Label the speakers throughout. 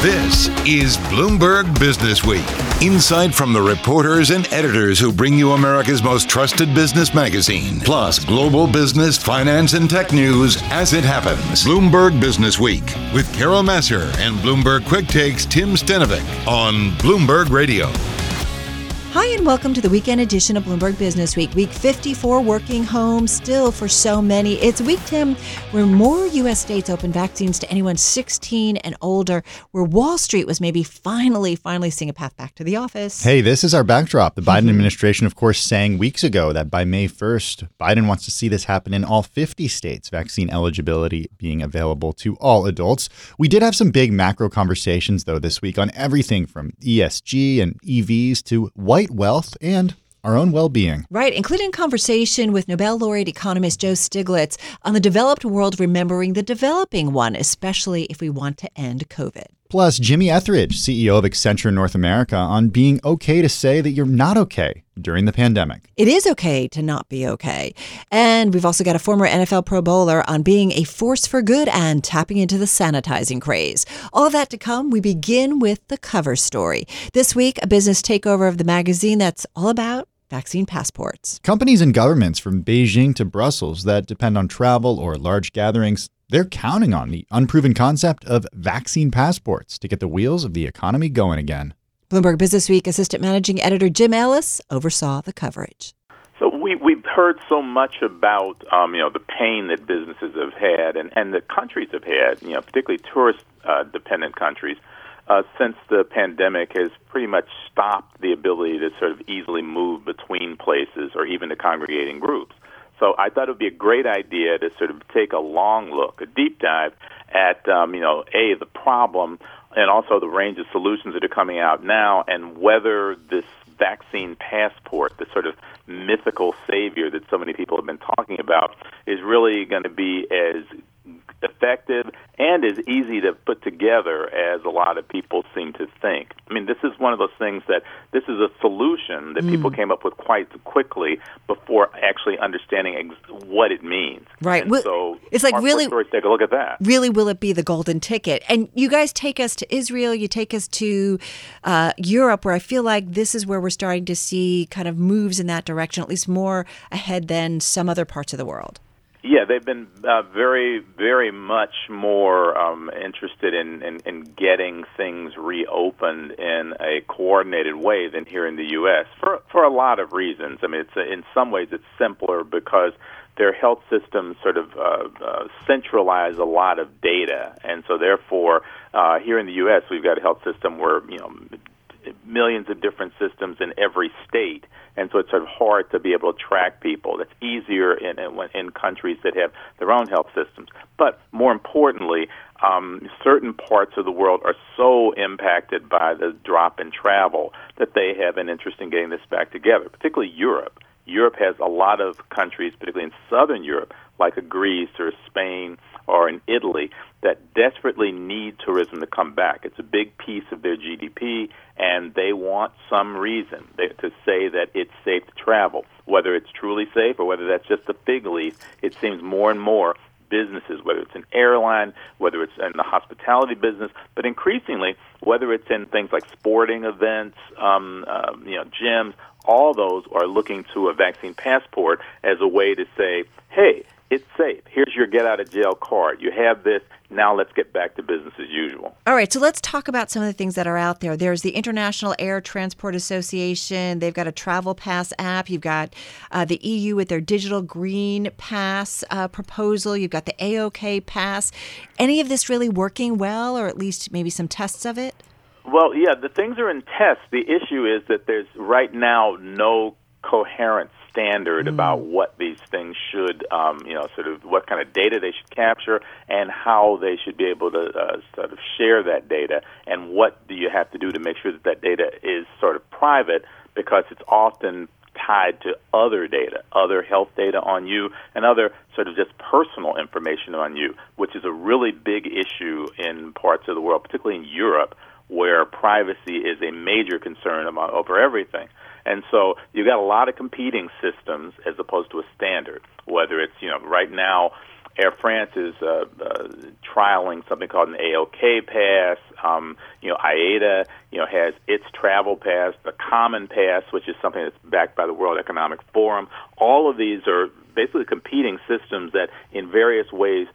Speaker 1: This is Bloomberg Business Week. Insight from the reporters and editors who bring you America's most trusted business magazine, plus global business, finance, and tech news as it happens. Bloomberg Business Week with Carol Massar and Bloomberg Quick Takes Tim Stenovec on Bloomberg Radio.
Speaker 2: Hi, and welcome to the weekend edition of Bloomberg Business Week. Week 54, working home still for so many. It's week, Tim, where more U.S. states open vaccines to anyone 16 and older, where Wall Street was maybe finally, finally seeing a path back to the office.
Speaker 3: Hey, this is our backdrop. The Biden mm-hmm. administration, of course, saying weeks ago that by May 1st, Biden wants to see this happen in all 50 states, vaccine eligibility being available to all adults. We did have some big macro conversations, though, this week on everything from ESG and EVs to wealth and our own well being.
Speaker 2: Right, including conversation with Nobel laureate economist Joe Stiglitz on the developed world remembering the developing one, especially if we want to end COVID.
Speaker 3: Plus, Jimmy Etheredge, CEO of Accenture North America, on being okay to say that you're not okay during the pandemic.
Speaker 2: It is okay to not be okay. And we've also got a former NFL Pro Bowler on being a force for good and tapping into the sanitizing craze. All of that to come. We begin with the cover story. This week, a business takeover of the magazine that's all about vaccine passports.
Speaker 3: Companies and governments from Beijing to Brussels that depend on travel or large gatherings they're counting on the unproven concept of vaccine passports to get the wheels of the economy going again.
Speaker 2: Bloomberg Business Week Assistant Managing Editor Jim Ellis oversaw the coverage.
Speaker 4: So we we've heard so much about um, you know the pain that businesses have had and and the countries have had you know particularly tourist uh, dependent countries uh, since the pandemic has pretty much stopped the ability to sort of easily move between places or even to congregating groups. So I thought it would be a great idea to sort of take a long look, a deep dive at, um, you know, a the problem and also the range of solutions that are coming out now, and whether this vaccine passport, the sort of mythical savior that so many people have been talking about, is really going to be as effective and as easy to put together as a lot of people seem to think. I mean, this is one of those things that this is a solution that mm. people came up with quite quickly before actually understanding ex- what it means.
Speaker 2: Right.
Speaker 4: So
Speaker 2: it's like really
Speaker 4: take a look at that.
Speaker 2: Really, will it be the golden ticket? And you guys take us to Israel. You take us to uh, Europe, where I feel like this is where we're starting to see kind of moves in that direction, at least more ahead than some other parts of the world.
Speaker 4: Yeah, they've been uh, very, very much more um, interested in, in, in getting things reopened in a coordinated way than here in the U.S. for for a lot of reasons. I mean, it's in some ways it's simpler because their health systems sort of uh, uh, centralize a lot of data, and so therefore, uh, here in the U.S., we've got a health system where you know millions of different systems in every state, and so it's sort of hard to be able to track people. That's easier in in, in countries that have their own health systems. But more importantly, um, certain parts of the world are so impacted by the drop in travel that they have an interest in getting this back together, particularly Europe. Europe has a lot of countries, particularly in southern Europe, like Greece or Spain or in Italy, that desperately need tourism to come back. It's a big piece of their GDP, and they want some reason to say that it's safe to travel. Whether it's truly safe or whether that's just a fig leaf, it seems more and more businesses, whether it's an airline, whether it's in the hospitality business, but increasingly, whether it's in things like sporting events, um, uh, you know, gyms, all those are looking to a vaccine passport as a way to say, hey, it's safe. Here's your get out of jail card. You have this. Now let's get back to business as usual.
Speaker 2: All right, so let's talk about some of the things that are out there. There's the International Air Transport Association. They've got a travel pass app. You've got uh, the EU with their digital green pass uh, proposal. You've got the AOK pass. Any of this really working well, or at least maybe some tests of it?
Speaker 4: Well, yeah, the things are in tests. The issue is that there's right now no coherent standard mm. about what these things should, um, you know, sort of what kind of data they should capture and how they should be able to uh, sort of share that data, and what do you have to do to make sure that that data is sort of private because it's often tied to other data, other health data on you, and other sort of just personal information on you, which is a really big issue in parts of the world, particularly in Europe, where privacy is a major concern about, over everything. And so you've got a lot of competing systems as opposed to a standard. Whether it's you know right now, Air France is uh, uh, trialing something called an AOK pass. Um, you know, IATA, you know, has its travel pass, the Common Pass, which is something that's backed by the World Economic Forum. All of these are basically competing systems that, in various ways,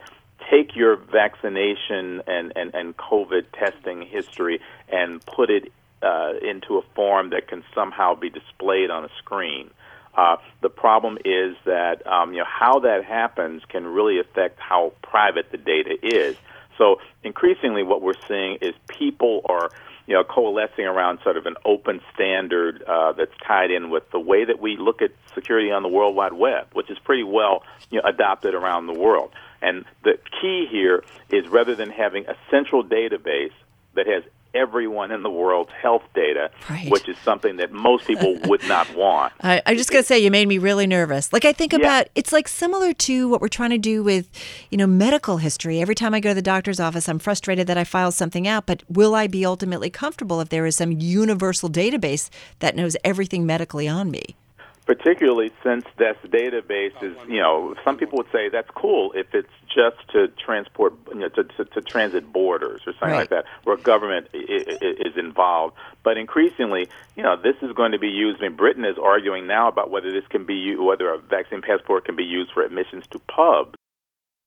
Speaker 4: take your vaccination and, and, and COVID testing history and put it uh, into a form that can somehow be displayed on a screen. Uh, the problem is that um, you know how that happens can really affect how private the data is. So increasingly, what we're seeing is people are you know coalescing around sort of an open standard uh, that's tied in with the way that we look at security on the World Wide Web, which is pretty well you know, adopted around the world. And the key here is rather than having a central database that has everyone in the world's health data,
Speaker 2: right.
Speaker 4: which is something that most people would not want.
Speaker 2: I, I just gotta say, you made me really nervous. Like I think
Speaker 4: Yeah.
Speaker 2: about it's like similar to what we're trying to do with, you know, medical history. Every time I go to the doctor's office, I'm frustrated that I filed something out, but will I be ultimately comfortable if there is some universal database that knows everything medically on me?
Speaker 4: Particularly since this database is, you know, some people would say that's cool if it's just to transport, you know, to, to, to transit borders or something
Speaker 2: Right.
Speaker 4: like that, where government is involved. But increasingly, you know, this is going to be used. I mean, Britain is arguing now about whether this can be, whether a vaccine passport can be used for admissions to pubs.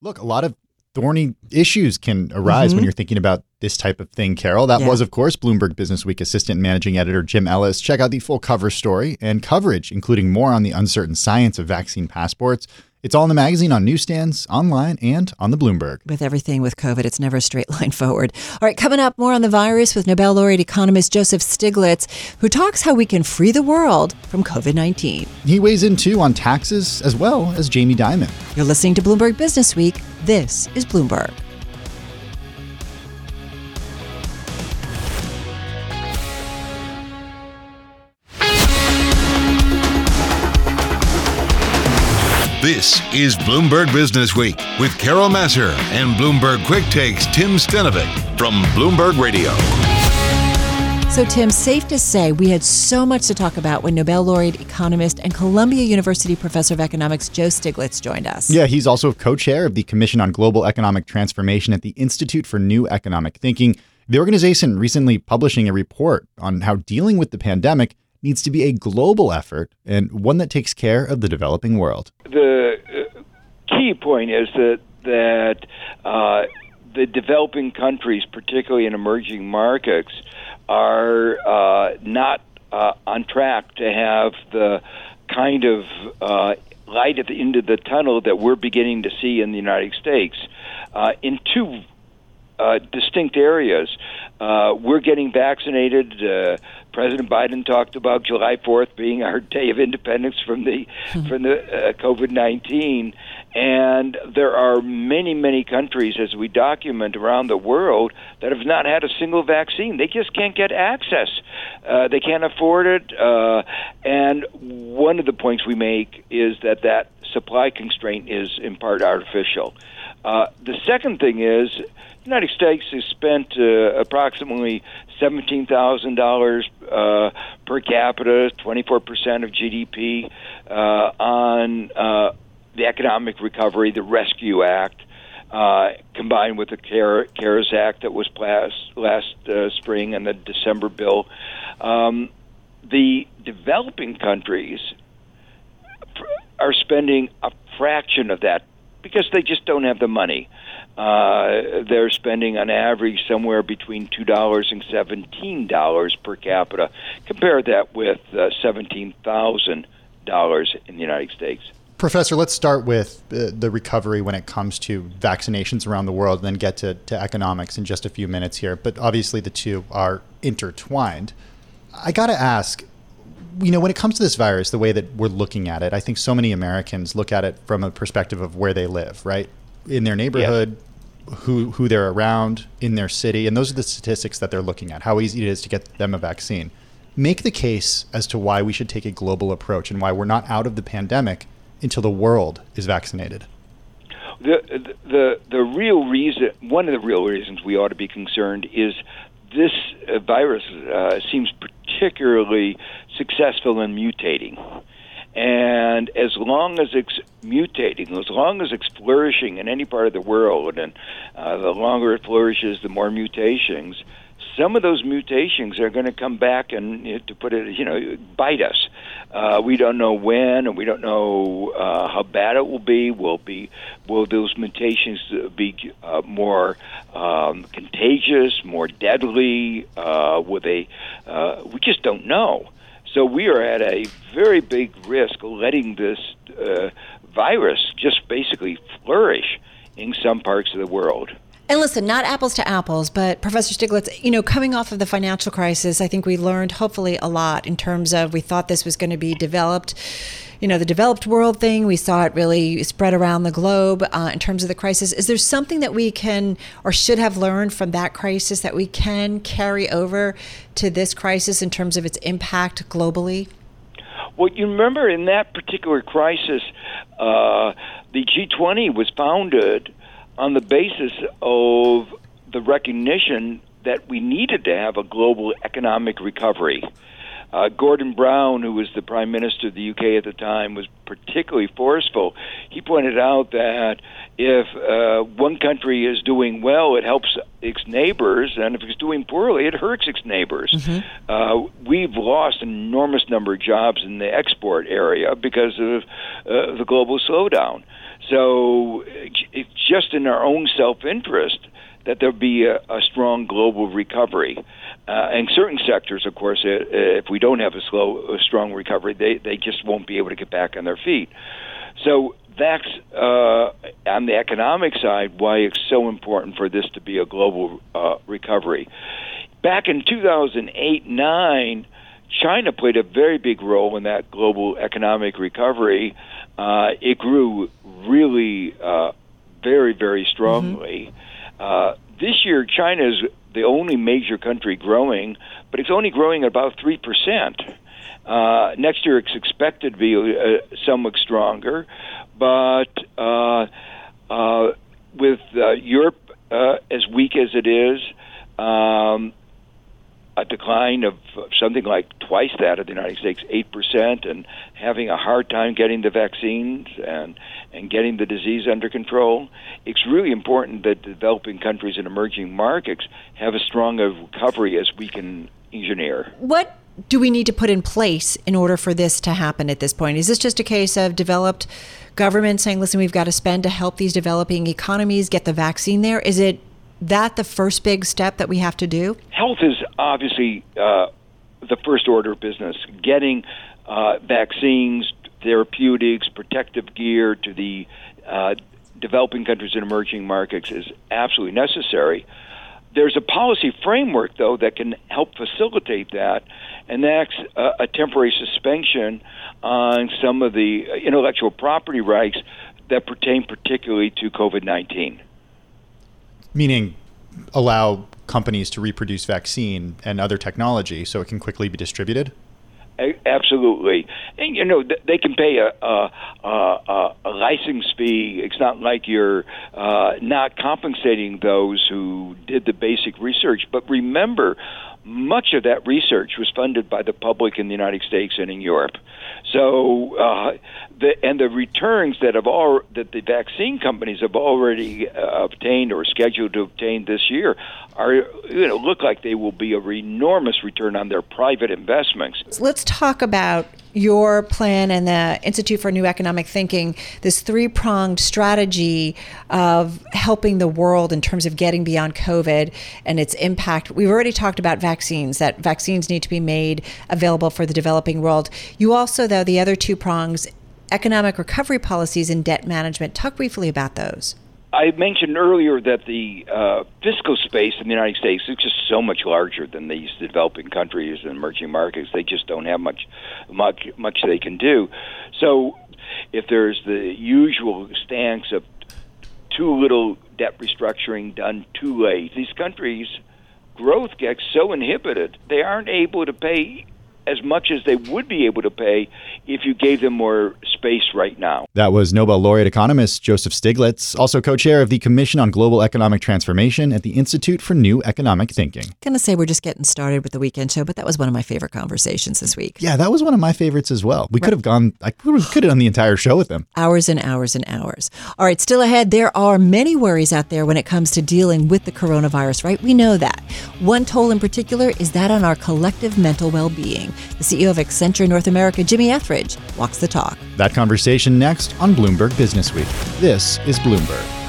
Speaker 3: Look, a lot of thorny issues can arise when mm-hmm. you're thinking about this type of thing, Carol. That
Speaker 2: Yeah.
Speaker 3: was, of course, Bloomberg Business Week Assistant Managing Editor Jim Ellis. Check out the full cover story and coverage, including more on the uncertain science of vaccine passports. It's all in the magazine on newsstands, online, and on the Bloomberg.
Speaker 2: With everything with COVID, it's never a straight line forward. All right, coming up, more on the virus with Nobel laureate economist Joseph Stiglitz, who talks how we can free the world from COVID 19.
Speaker 3: He weighs in too on taxes as well as Jamie Dimon.
Speaker 2: You're listening to Bloomberg Business Week. This is Bloomberg.
Speaker 1: This is Bloomberg Business Week with Carol Massar and Bloomberg Quick Takes Tim Stenovec from Bloomberg Radio.
Speaker 2: So, Tim, safe to say we had so much to talk about when Nobel laureate economist and Columbia University professor of economics Joe Stiglitz joined us.
Speaker 3: Yeah, he's also co chair of the Commission on Global Economic Transformation at the Institute for New Economic Thinking. The organization recently publishing a report on how dealing with the pandemic needs to be a global effort and one that takes care of the developing world.
Speaker 5: the uh, key point is that that uh, the developing countries, particularly in emerging markets, are uh, not uh, on track to have the kind of uh, light at the end of the tunnel that we're beginning to see in the United States. Uh, in two distinct areas. We're getting vaccinated. President Biden talked about July 4th being our day of independence from the from the uh, COVID 19, and there are many many countries, as we document around the world, that have not had a single vaccine. They just can't get access. Uh, they can't afford it. Uh, and one of the points we make is that that supply constraint is in part artificial. Uh, the second thing is, United States has spent uh, approximately seventeen thousand dollars uh, per capita, twenty four percent of GDP, uh, on uh, the economic recovery, the Rescue Act, uh, combined with the CARE, CARES Act that was passed last uh, spring and the December bill. Um, the developing countries are spending a fraction of that because they just don't have the money. Uh, they're spending on average somewhere between two dollars and seventeen dollars per capita. Compare that with uh, seventeen thousand dollars in the United States.
Speaker 3: Professor, let's start with uh, the recovery when it comes to vaccinations around the world, and then get to, to economics in just a few minutes here. But obviously, the two are intertwined. I got to ask, you know, when it comes to this virus, the way that we're looking at it, I think so many Americans look at it from a perspective of where they live, right? In their neighborhood, who who they're around, in their city, and those are the statistics that they're looking at. How easy it is to get them a vaccine. Make the case as to why we should take a global approach and why we're not out of the pandemic until the world is vaccinated.
Speaker 5: The, the the real reason, one of the real reasons we ought to be concerned is this uh, virus uh, seems particularly successful in mutating, And as long as it's mutating, as long as it's flourishing in any part of the world, and uh, the longer it flourishes, the more mutations, some of those mutations are going to come back and, to put it, you know, bite us. Uh, we don't know when, and we don't know uh, how bad it will be. Will be will those mutations be uh, more um, contagious, more deadly? Uh, will they? Uh, we just don't know. So we are at a very big risk letting this uh, virus just basically flourish in some parts of the world.
Speaker 2: And listen, not apples to apples, but Professor Stiglitz, you know, coming off of the financial crisis, I think we learned hopefully a lot in terms of we thought this was going to be developed, you know, the developed world thing. We saw it really spread around the globe uh, in terms of the crisis. Is there something that we can or should have learned from that crisis that we can carry over to this crisis in terms of its impact globally?
Speaker 5: Well, you remember in that particular crisis, uh, the G20 was founded on the basis of the recognition that we needed to have a global economic recovery. Uh, Gordon Brown, who was the Prime Minister of the UK at the time, was particularly forceful. He pointed out that if uh, one country is doing well, it helps its neighbors, and if it's doing poorly, it hurts its neighbors. Mm-hmm. Uh, we've lost an enormous number of jobs in the export area because of uh, the global slowdown. So it's just in our own self interest that there'll be a, a strong global recovery. Uh, and certain sectors, of course, uh, if we don't have a slow, a strong recovery, they, they just won't be able to get back on their feet. So that's uh, on the economic side why it's so important for this to be a global uh, recovery. Back in 2008 9, China played a very big role in that global economic recovery. Uh, it grew really uh, very, very strongly. Mm-hmm. Uh, this year, China is the only major country growing, but it's only growing at about 3%. Uh, next year, it's expected to be uh, somewhat stronger, but uh, uh, with Europe as weak as it is, um, decline of something like twice that of the United States, eight percent, and having a hard time getting the vaccines and and getting the disease under control. It's really important that developing countries and emerging markets have as strong a recovery as we can engineer.
Speaker 2: What do we need to put in place in order for this to happen at this point? Is this just a case of developed governments saying, listen, we've got to spend to help these developing economies get the vaccine there? Is it that the first big step that we have to do?
Speaker 5: Health is obviously uh, the first order of business. Getting uh, vaccines, therapeutics, protective gear to the uh, developing countries and emerging markets is absolutely necessary. There's a policy framework, though, that can help facilitate that, and that's a, a temporary suspension on some of the intellectual property rights that pertain particularly to COVID 19
Speaker 3: meaning allow companies to reproduce vaccine and other technology so it can quickly be distributed?
Speaker 5: Absolutely, and you know they can pay a a, a, a license fee. It's not like you're uh, not compensating those who did the basic research. But remember, much of that research was funded by the public in the United States and in Europe. So, uh, the, and the returns that have all that the vaccine companies have already uh, obtained or scheduled to obtain this year are you know look like they will be a enormous return on their private investments.
Speaker 2: Let's talk about your plan and the Institute for New Economic Thinking, this three pronged strategy of helping the world in terms of getting beyond COVID and its impact. We've already talked about vaccines, that vaccines need to be made available for the developing world. You also, though, the other two prongs, economic recovery policies and debt management. Talk briefly about those.
Speaker 5: I mentioned earlier that the uh, fiscal space in the United States is just so much larger than these developing countries and emerging markets. They just don't have much, much, much they can do. So, if there's the usual stance of too little debt restructuring done too late, these countries' growth gets so inhibited they aren't able to pay as much as they would be able to pay if you gave them more space right now.
Speaker 3: That was Nobel laureate economist Joseph Stiglitz, also co chair of the Commission on Global Economic Transformation at the Institute for New Economic Thinking.
Speaker 2: Gonna say we're just getting started with the weekend show, but that was one of my favorite conversations this week.
Speaker 3: Yeah, that was one of my favorites as well. We could have gone, I could have done the entire show with them.
Speaker 2: Hours and hours and hours. All right, still ahead, there are many worries out there when it comes to dealing with the coronavirus, right? We know that. One toll in particular is that on our collective mental well being. The CEO of Accenture North America, Jimmy Etheredge, walks the talk.
Speaker 3: That conversation next on Bloomberg Business Week. This is Bloomberg.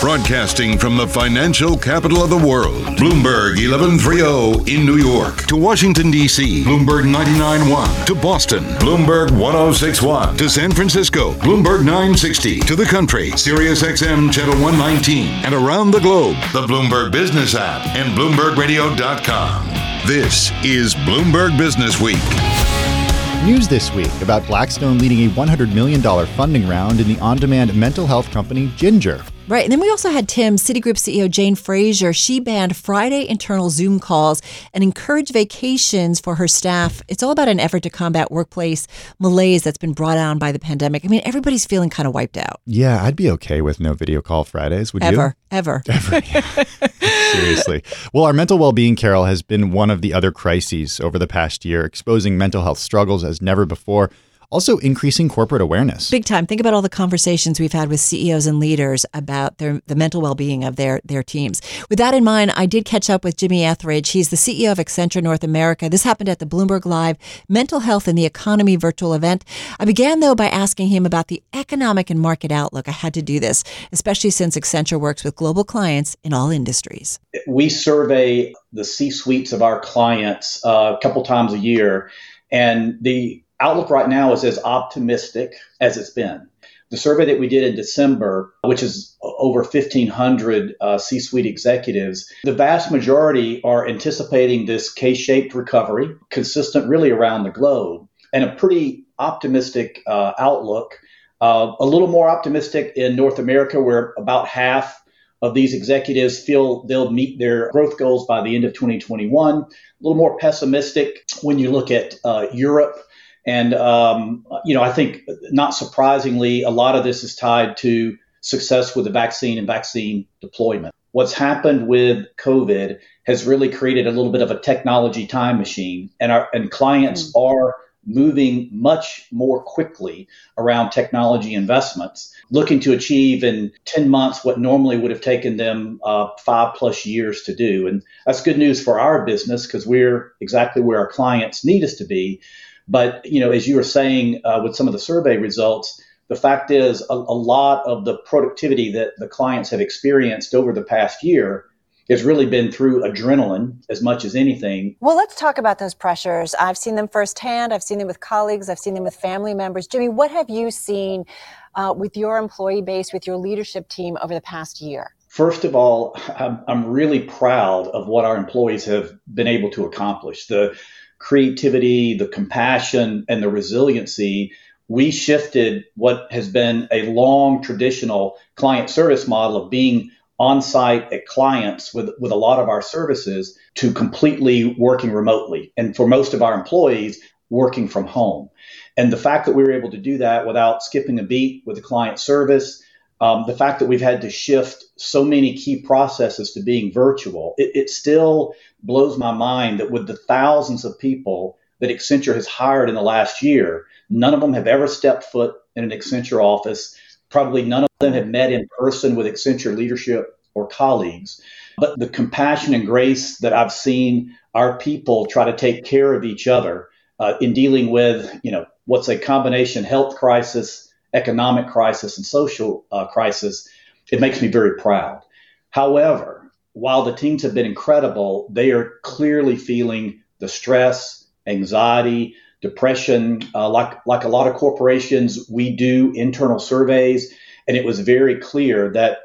Speaker 1: Broadcasting from the financial capital of the world, Bloomberg 1130 in New York. To Washington, D.C., Bloomberg 99.1. To Boston, Bloomberg 1061. To San Francisco, Bloomberg 960. To the country, Sirius XM Channel 119. And around the globe, the Bloomberg Business app and BloombergRadio.com. This is Bloomberg Business Week.
Speaker 3: News this week about Blackstone leading a $100 million funding round in the on demand mental health company Ginger.
Speaker 2: Right. And then we also had Tim, Citigroup CEO Jane Fraser. She banned Friday internal Zoom calls and encouraged vacations for her staff. It's all about an effort to combat workplace malaise that's been brought on by the pandemic. I mean, everybody's feeling kind of wiped out.
Speaker 3: Yeah, I'd be okay with no video call Fridays. Would
Speaker 2: ever,
Speaker 3: you?
Speaker 2: Ever.
Speaker 3: Ever. Seriously. Well, our mental well being, Carol, has been one of the other crises over the past year, exposing mental health struggles as never before also increasing corporate awareness.
Speaker 2: Big time. Think about all the conversations we've had with CEOs and leaders about their the mental well-being of their their teams. With that in mind, I did catch up with Jimmy Etheredge. He's the CEO of Accenture North America. This happened at the Bloomberg Live Mental Health in the Economy virtual event. I began though by asking him about the economic and market outlook. I had to do this, especially since Accenture works with global clients in all industries.
Speaker 6: We survey the C-suites of our clients uh, a couple times a year and the outlook right now is as optimistic as it's been. The survey that we did in December, which is over 1,500 uh, C suite executives, the vast majority are anticipating this K shaped recovery, consistent really around the globe, and a pretty optimistic uh, outlook. Uh, a little more optimistic in North America, where about half of these executives feel they'll meet their growth goals by the end of 2021. A little more pessimistic when you look at uh, Europe and, um, you know, I think not surprisingly, a lot of this is tied to success with the vaccine and vaccine deployment. What's happened with COVID has really created a little bit of a technology time machine, and our and clients mm. are moving much more quickly around technology investments, looking to achieve in 10 months what normally would have taken them uh, five plus years to do. And that's good news for our business because we're exactly where our clients need us to be. But you know, as you were saying uh, with some of the survey results, the fact is a, a lot of the productivity that the clients have experienced over the past year has really been through adrenaline as much as anything.
Speaker 2: Well, let's talk about those pressures. I've seen them firsthand. I've seen them with colleagues. I've seen them with family members. Jimmy, what have you seen uh, with your employee base, with your leadership team over the past year?
Speaker 6: First of all, I'm, I'm really proud of what our employees have been able to accomplish. The creativity, the compassion, and the resiliency, we shifted what has been a long traditional client service model of being on site at clients with, with a lot of our services to completely working remotely. And for most of our employees, working from home. And the fact that we were able to do that without skipping a beat with the client service, um, the fact that we've had to shift so many key processes to being virtual, it, it, still blows my mind that with the thousands of people that Accenture has hired in the last year, none of them have ever stepped foot in an Accenture office. Probably none of them have met in person with Accenture leadership or colleagues. But the compassion and grace that I've seen our people try to take care of each other uh, in dealing with, you know, what's a combination health crisis economic crisis and social uh, crisis, it makes me very proud. However, while the teams have been incredible, they are clearly feeling the stress, anxiety, depression. Uh, like like a lot of corporations, we do internal surveys, and it was very clear that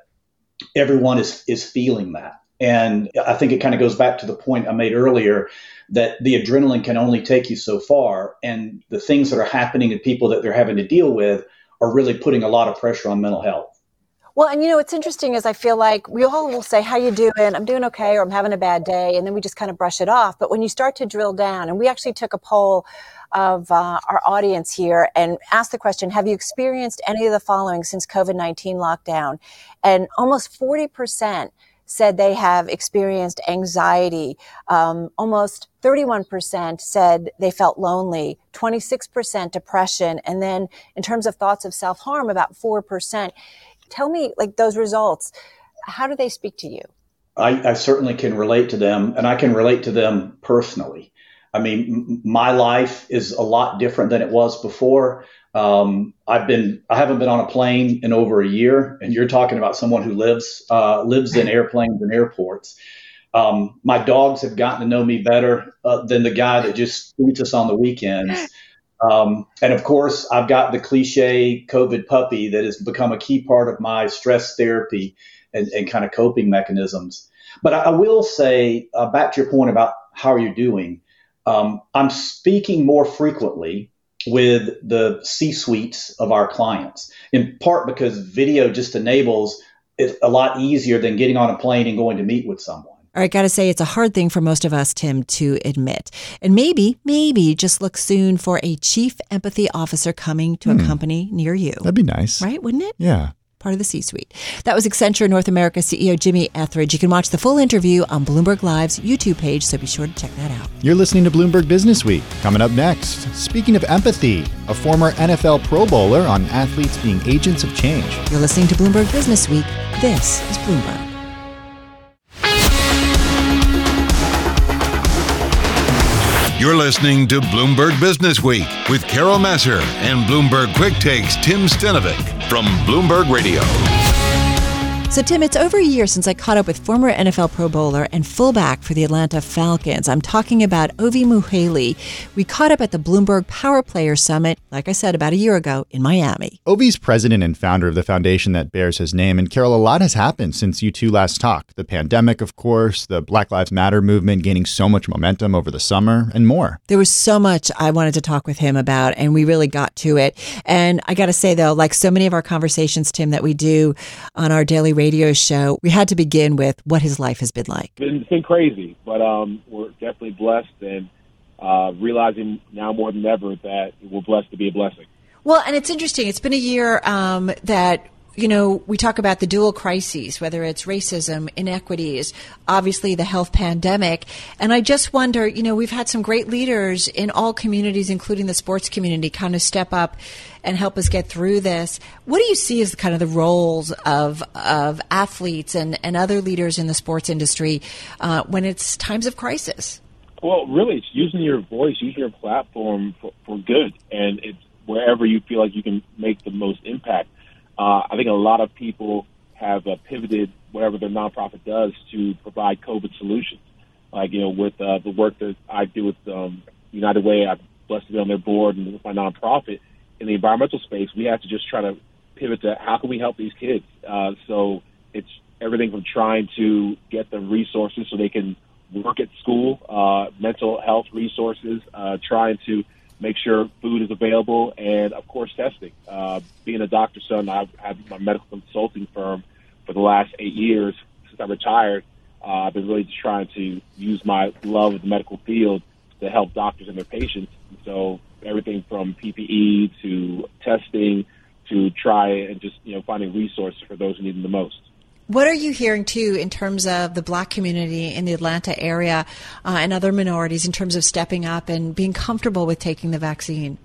Speaker 6: everyone is is feeling that. And I think it kind of goes back to the point I made earlier that the adrenaline can only take you so far, and the things that are happening to people that they're having to deal with are really putting a lot of pressure on mental health.
Speaker 7: Well, and you know, what's interesting is I feel like we all will say, how you doing? I'm doing okay, or I'm having a bad day. And then we just kind of brush it off. But when you start to drill down, and we actually took a poll of uh, our audience here and asked the question, have you experienced any of the following since COVID-19 lockdown? And almost 40% said they have experienced anxiety. Um, almost 31% said they felt lonely, 26% depression. And then in terms of thoughts of self harm, about 4%. Tell me, like those results, how do they speak to you?
Speaker 6: I, I, certainly can relate to them, and I can relate to them personally. I mean, my life is a lot different than it was before. Um, I've been, I haven't been on a plane in over a year, and you're talking about someone who lives uh, lives in airplanes and airports. Um, my dogs have gotten to know me better uh, than the guy that just meets us on the weekends. Um, and of course, I've got the cliche COVID puppy that has become a key part of my stress therapy and, and kind of coping mechanisms. But I, I will say, uh, back to your point about how are you doing, um, I'm speaking more frequently with the C suites of our clients, in part because video just enables it a lot easier than getting on a plane and going to meet with someone.
Speaker 2: All right, got to say, it's a hard thing for most of us, Tim, to admit. And maybe, maybe just look soon for a chief empathy officer coming to hmm. a company near you.
Speaker 3: That'd be nice.
Speaker 2: Right? Wouldn't it?
Speaker 3: Yeah
Speaker 2: part of the C suite. That was Accenture North America CEO Jimmy Etheredge. You can watch the full interview on Bloomberg Live's YouTube page, so be sure to check that out.
Speaker 3: You're listening to Bloomberg Business Week. Coming up next, speaking of empathy, a former NFL Pro Bowler on athletes being agents of change.
Speaker 2: You're listening to Bloomberg Business Week. This is Bloomberg.
Speaker 1: You're listening to Bloomberg Business Week with Carol Massar and Bloomberg Quick Takes Tim Stenovec from Bloomberg Radio.
Speaker 2: So, Tim, it's over a year since I caught up with former NFL Pro Bowler and fullback for the Atlanta Falcons. I'm talking about Ovie Mughelli. We caught up at the Bloomberg Power Player Summit, like I said, about a year ago in Miami.
Speaker 3: Ovie's president and founder of the foundation that bears his name. And Carol, a lot has happened since you two last talked. The pandemic, of course, the Black Lives Matter movement gaining so much momentum over the summer, and more.
Speaker 2: There was so much I wanted to talk with him about, and we really got to it. And I got to say, though, like so many of our conversations, Tim, that we do on our daily radio show, we had to begin with what his life has been like.
Speaker 8: It's been crazy, but um, we're definitely blessed and uh, realizing now more than ever that we're blessed to be a blessing.
Speaker 2: Well, and it's interesting. It's been a year um, that you know, we talk about the dual crises, whether it's racism, inequities, obviously the health pandemic. And I just wonder, you know, we've had some great leaders in all communities, including the sports community, kind of step up and help us get through this. What do you see as kind of the roles of, of athletes and, and other leaders in the sports industry uh, when it's times of crisis?
Speaker 8: Well, really, it's using your voice, using your platform for, for good. And it's wherever you feel like you can make the most impact uh, I think a lot of people have uh, pivoted whatever their nonprofit does to provide COVID solutions. Like, you know, with uh, the work that I do with um, United Way, I'm blessed to be on their board and with my nonprofit in the environmental space, we have to just try to pivot to how can we help these kids? Uh, so it's everything from trying to get them resources so they can work at school, uh, mental health resources, uh, trying to make sure food is available, and of course testing. Uh, being a doctor's son, I've had my medical consulting firm for the last eight years since I retired. Uh, I've been really just trying to use my love of the medical field to help doctors and their patients. So everything from PPE to testing to try and just you know finding resources for those who need them the most.
Speaker 2: What are you hearing too in terms of the black community in the Atlanta area uh, and other minorities in terms of stepping up and being comfortable with taking the vaccine?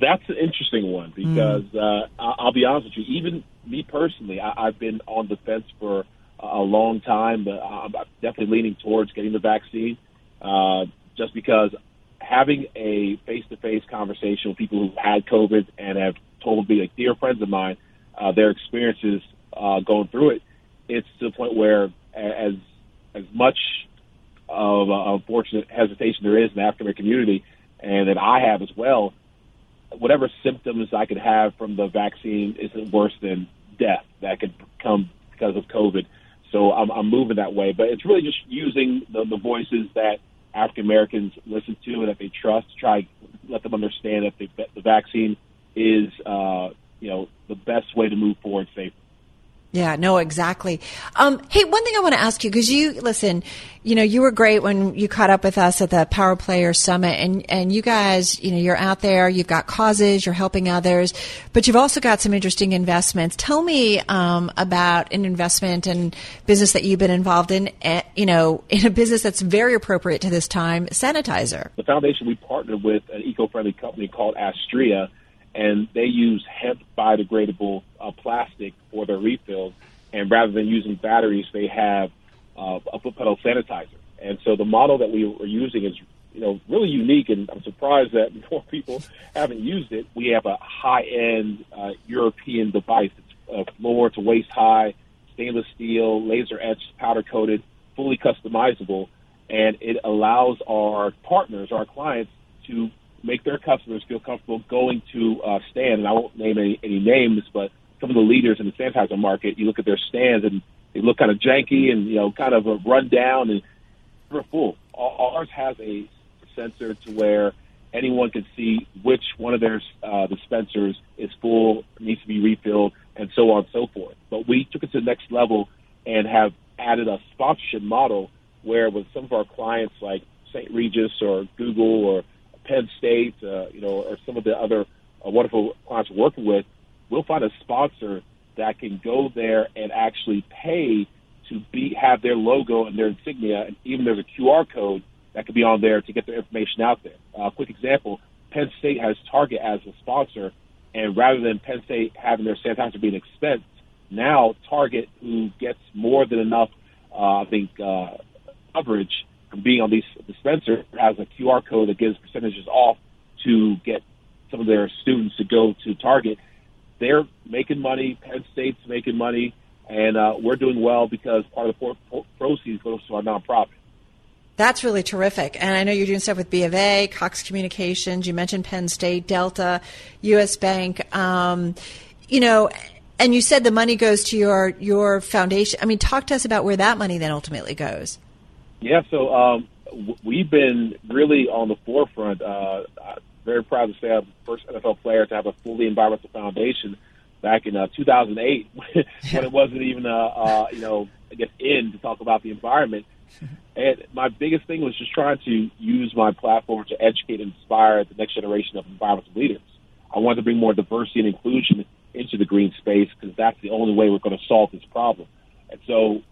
Speaker 8: That's an interesting one hmm. because mm. uh, I'll be honest with you. Even me personally, I, have been on the fence for a long time, but I'm definitely leaning towards getting the vaccine uh, just because having a face-to-face conversation with people who had COVID and have told me, like dear friends of mine, uh, their experiences uh, going through it, it's to the point where as as much of uh, unfortunate hesitation there is in the African American community, and that I have as well, whatever symptoms I could have from the vaccine isn't worse than death that could come because of COVID. So I'm, I'm moving that way, but it's really just using the, the voices that African Americans listen to and that they trust to try let them understand that the, the vaccine is, uh, you know, the best way to move forward safely.
Speaker 2: Yeah, no, exactly. Um, hey, one thing I want to ask you because you listen, you know, you were great when you caught up with us at the Power Player Summit, and and you guys, you know, you're out there, you've got causes, you're helping others, but you've also got some interesting investments. Tell me um, about an investment and business that you've been involved in, eh, you know, in a business that's very appropriate to this time, sanitizer.
Speaker 8: The foundation we partnered with an eco-friendly company called Astria and they use hemp biodegradable uh, plastic for their refills. And rather than using batteries, they have uh, a foot pedal sanitizer. And so the model that we are using is, you know, really unique. And I'm surprised that more people haven't used it. We have a high-end uh, European device. It's uh, floor to waist high, stainless steel, laser etched, powder coated, fully customizable, and it allows our partners, our clients, to make their customers feel comfortable going to a stand. And I won't name any, any names, but some of the leaders in the sanitizer market, you look at their stands and they look kind of janky and you know kind of a run down and they're full. Ours has a sensor to where anyone can see which one of their uh, dispensers is full, needs to be refilled, and so on and so forth. But we took it to the next level and have added a sponsorship model where with some of our clients like St. Regis or Google or Penn State, uh, you know, or some of the other uh, wonderful clients we're working with, we'll find a sponsor that can go there and actually pay to be have their logo and their insignia, and even there's a QR code that could be on there to get their information out there. A uh, quick example: Penn State has Target as a sponsor, and rather than Penn State having their sanitizer being expense, now Target, who gets more than enough, uh, I think, uh, coverage from being on these dispensers has a QR code that gives percentages off to get some of their students to go to Target. They're making money. Penn State's making money, and uh, we're doing well because part of the proceeds goes to our nonprofit.
Speaker 2: That's really terrific. And I know you're doing stuff with B of A, Cox Communications. You mentioned Penn State, Delta, U.S. Bank. Um, you know, and you said the money goes to your your foundation. I mean, talk to us about where that money then ultimately goes.
Speaker 8: Yeah, so um, we've been really on the forefront. Uh, very proud to say I'm the first NFL player to have a fully environmental foundation back in uh, 2008 when it wasn't even, uh, uh, you know, I guess, in to talk about the environment. And my biggest thing was just trying to use my platform to educate and inspire the next generation of environmental leaders. I wanted to bring more diversity and inclusion into the green space because that's the only way we're going to solve this problem. And so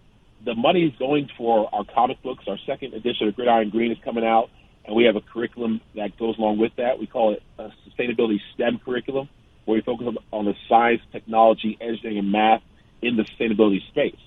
Speaker 8: the money is going for our comic books. Our second edition of Gridiron Green is coming out, and we have a curriculum that goes along with that. We call it a sustainability STEM curriculum, where we focus on the science, technology, engineering, and math in the sustainability space.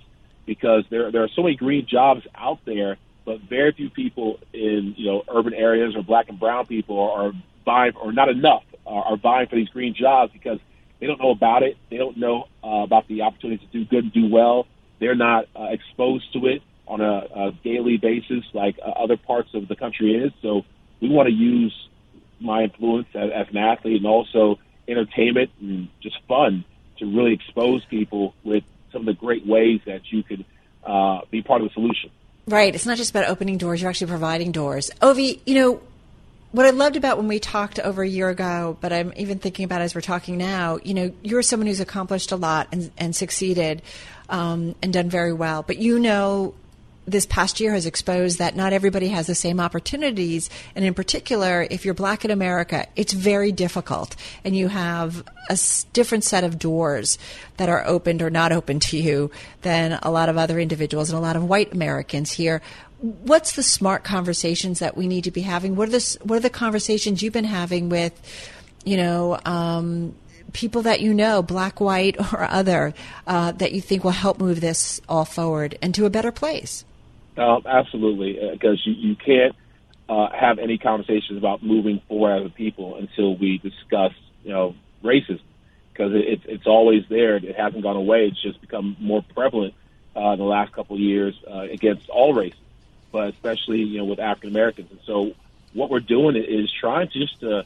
Speaker 8: Because there there are so many green jobs out there, but very few people in you know urban areas or black and brown people are, vying, or not enough are, are for these green jobs because they don't know about it. They don't know uh, about the opportunity to do good and do well they're not uh, exposed to it on a, a daily basis like uh, other parts of the country is. So we want to use my influence as, as an athlete and also entertainment and just fun to really expose people with some of the great ways that you could uh, be part of the solution.
Speaker 2: Right. It's not just about opening doors, you're actually providing doors. Ovie, you know, what I loved about when we talked over a year ago, but I'm even thinking about as we're talking now, you know, you're someone who's accomplished a lot and, and succeeded um, and done very well. But you know, this past year has exposed that not everybody has the same opportunities. And in particular, if you're black in America, it's very difficult. And you have a different set of doors that are opened or not open to you than a lot of other individuals and a lot of white Americans here what's the smart conversations that we need to be having? What are the what are the conversations you've been having with, you know, um, people that you know, black, white, or other, uh, that you think will help move this all forward and to a better place?
Speaker 8: Uh, absolutely, because you, you can't uh, have any conversations about moving forward as a people until we discuss, you know, racism, because it, it's it's always there. It hasn't gone away. It's just become more prevalent uh, in the last couple of years uh, against all races but especially you know with African Americans. And so what we're doing is trying to just to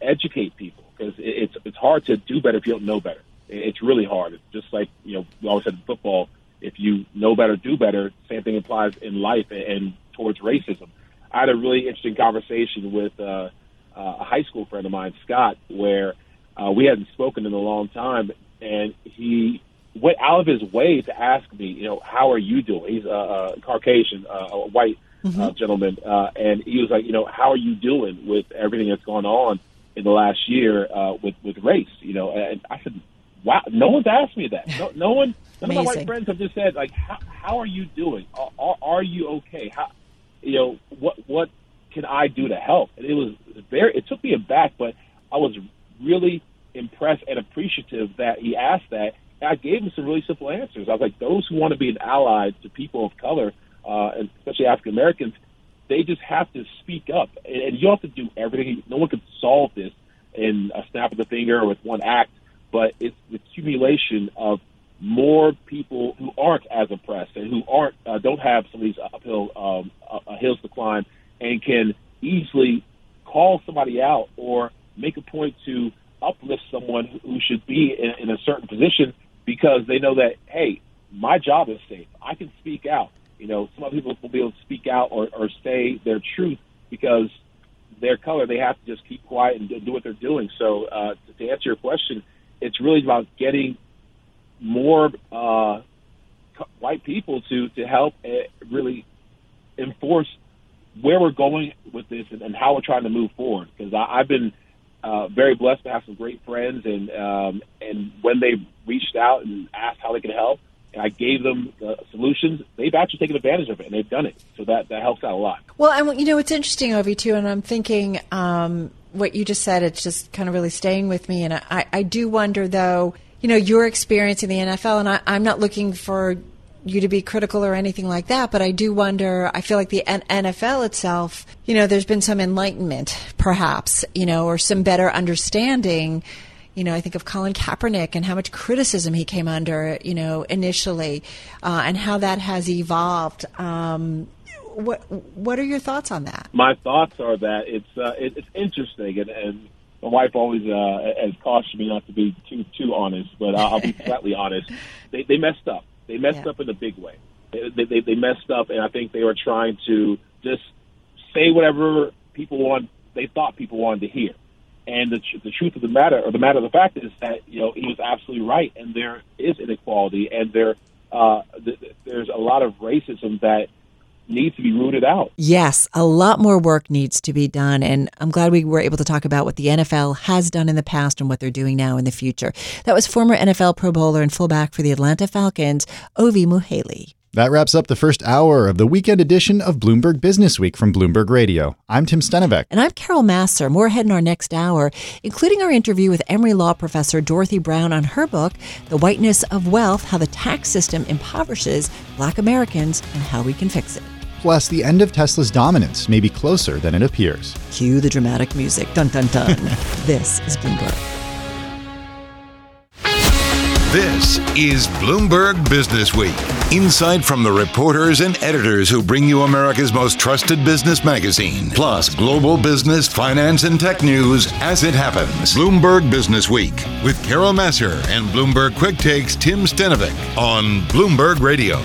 Speaker 8: educate people because it's it's hard to do better if you don't know better. It's really hard. It's just like you know we always said in football, if you know better, do better. Same thing applies in life and towards racism. I had a really interesting conversation with uh, a high school friend of mine, Scott, where uh, we hadn't spoken in a long time, and he went out of his way to ask me, you know, how are you doing? He's a, a Caucasian, uh, a white mm-hmm. uh, gentleman, uh, and he was like, you know, how are you doing with everything that's gone on in the last year uh, with with race? You know, and I said, wow, no one's asked me that. No, no one. None of my white friends have just said like, how, how are you doing? Are, are, are you okay? How, you know, what what can I do to help? And it was very. It took me aback, but I was really impressed and appreciative that he asked that. I gave him some really simple answers. I was like, those who want to be an ally to people of color, uh, and especially African Americans, they just have to speak up. And, and you have to do everything. No one can solve this in a snap of the finger or with one act, but it's the accumulation of more people who aren't as oppressed and who aren't uh, don't have some of these uphill um, uh, hills to climb and can easily call somebody out or make a point to uplift someone who should be in, in a certain position because they know that hey, my job is safe. I can speak out. You know, some other people will be able to speak out or, or say their truth because their color. They have to just keep quiet and do what they're doing. So uh, to answer your question, it's really about getting more uh, white people to to help uh, really enforce where we're going with this and, and how we're trying to move forward. Because I've been uh, very blessed to have some great friends, and um, and when they reached out and asked how they could help, and I gave them uh, solutions, they've actually taken advantage of it and they've done it. So that that helps out a lot.
Speaker 2: Well, and you know it's interesting, Ovie, too, and I'm thinking um, what you just said. It's just kind of really staying with me, and I, I do wonder though. You know, your experience in the NFL, and I, I'm not looking for you to be critical or anything like that, but I do wonder. I feel like the NFL itself, you know, there's been some enlightenment, perhaps, you know, or some better understanding. You know, I think of Colin Kaepernick and how much criticism he came under, you know, initially, uh, and how that has evolved. Um, what What are your thoughts on that?
Speaker 8: My thoughts are that it's uh, it, it's interesting, and, and my wife always uh, has cautioned me not to be too too honest, but I'll, I'll be flatly honest. They, they messed up they messed yeah. up in a big way. They, they, they messed up, and I think they were trying to just say whatever people want. They thought people wanted to hear. And the, the truth of the matter, or the matter of the fact, is that you know he was absolutely right, and there is inequality, and there uh, th- there's a lot of racism that needs to be rooted out.
Speaker 2: Yes, a lot more work needs to be done. And I'm glad we were able to talk about what the NFL has done in the past and what they're doing now in the future. That was former NFL Pro Bowler and fullback for the Atlanta Falcons, Ovie Mughelli.
Speaker 3: That wraps up the first hour of the weekend edition of Bloomberg Business Week from Bloomberg Radio. I'm Tim Stenovec.
Speaker 2: And I'm Carol Massar. More ahead in our next hour, including our interview with Emory Law professor Dorothy Brown on her book, The Whiteness of Wealth How the Tax System Impoverishes Black Americans and How We Can Fix It.
Speaker 3: Plus, the end of Tesla's dominance may be closer than it appears.
Speaker 2: Cue the dramatic music. Dun dun dun. this is Bloomberg.
Speaker 1: This is Bloomberg Business Week. Insight from the reporters and editors who bring you America's most trusted business magazine, plus global business, finance, and tech news as it happens. Bloomberg Business Week with Carol Massar and Bloomberg Quick Takes Tim Stenovec on Bloomberg Radio.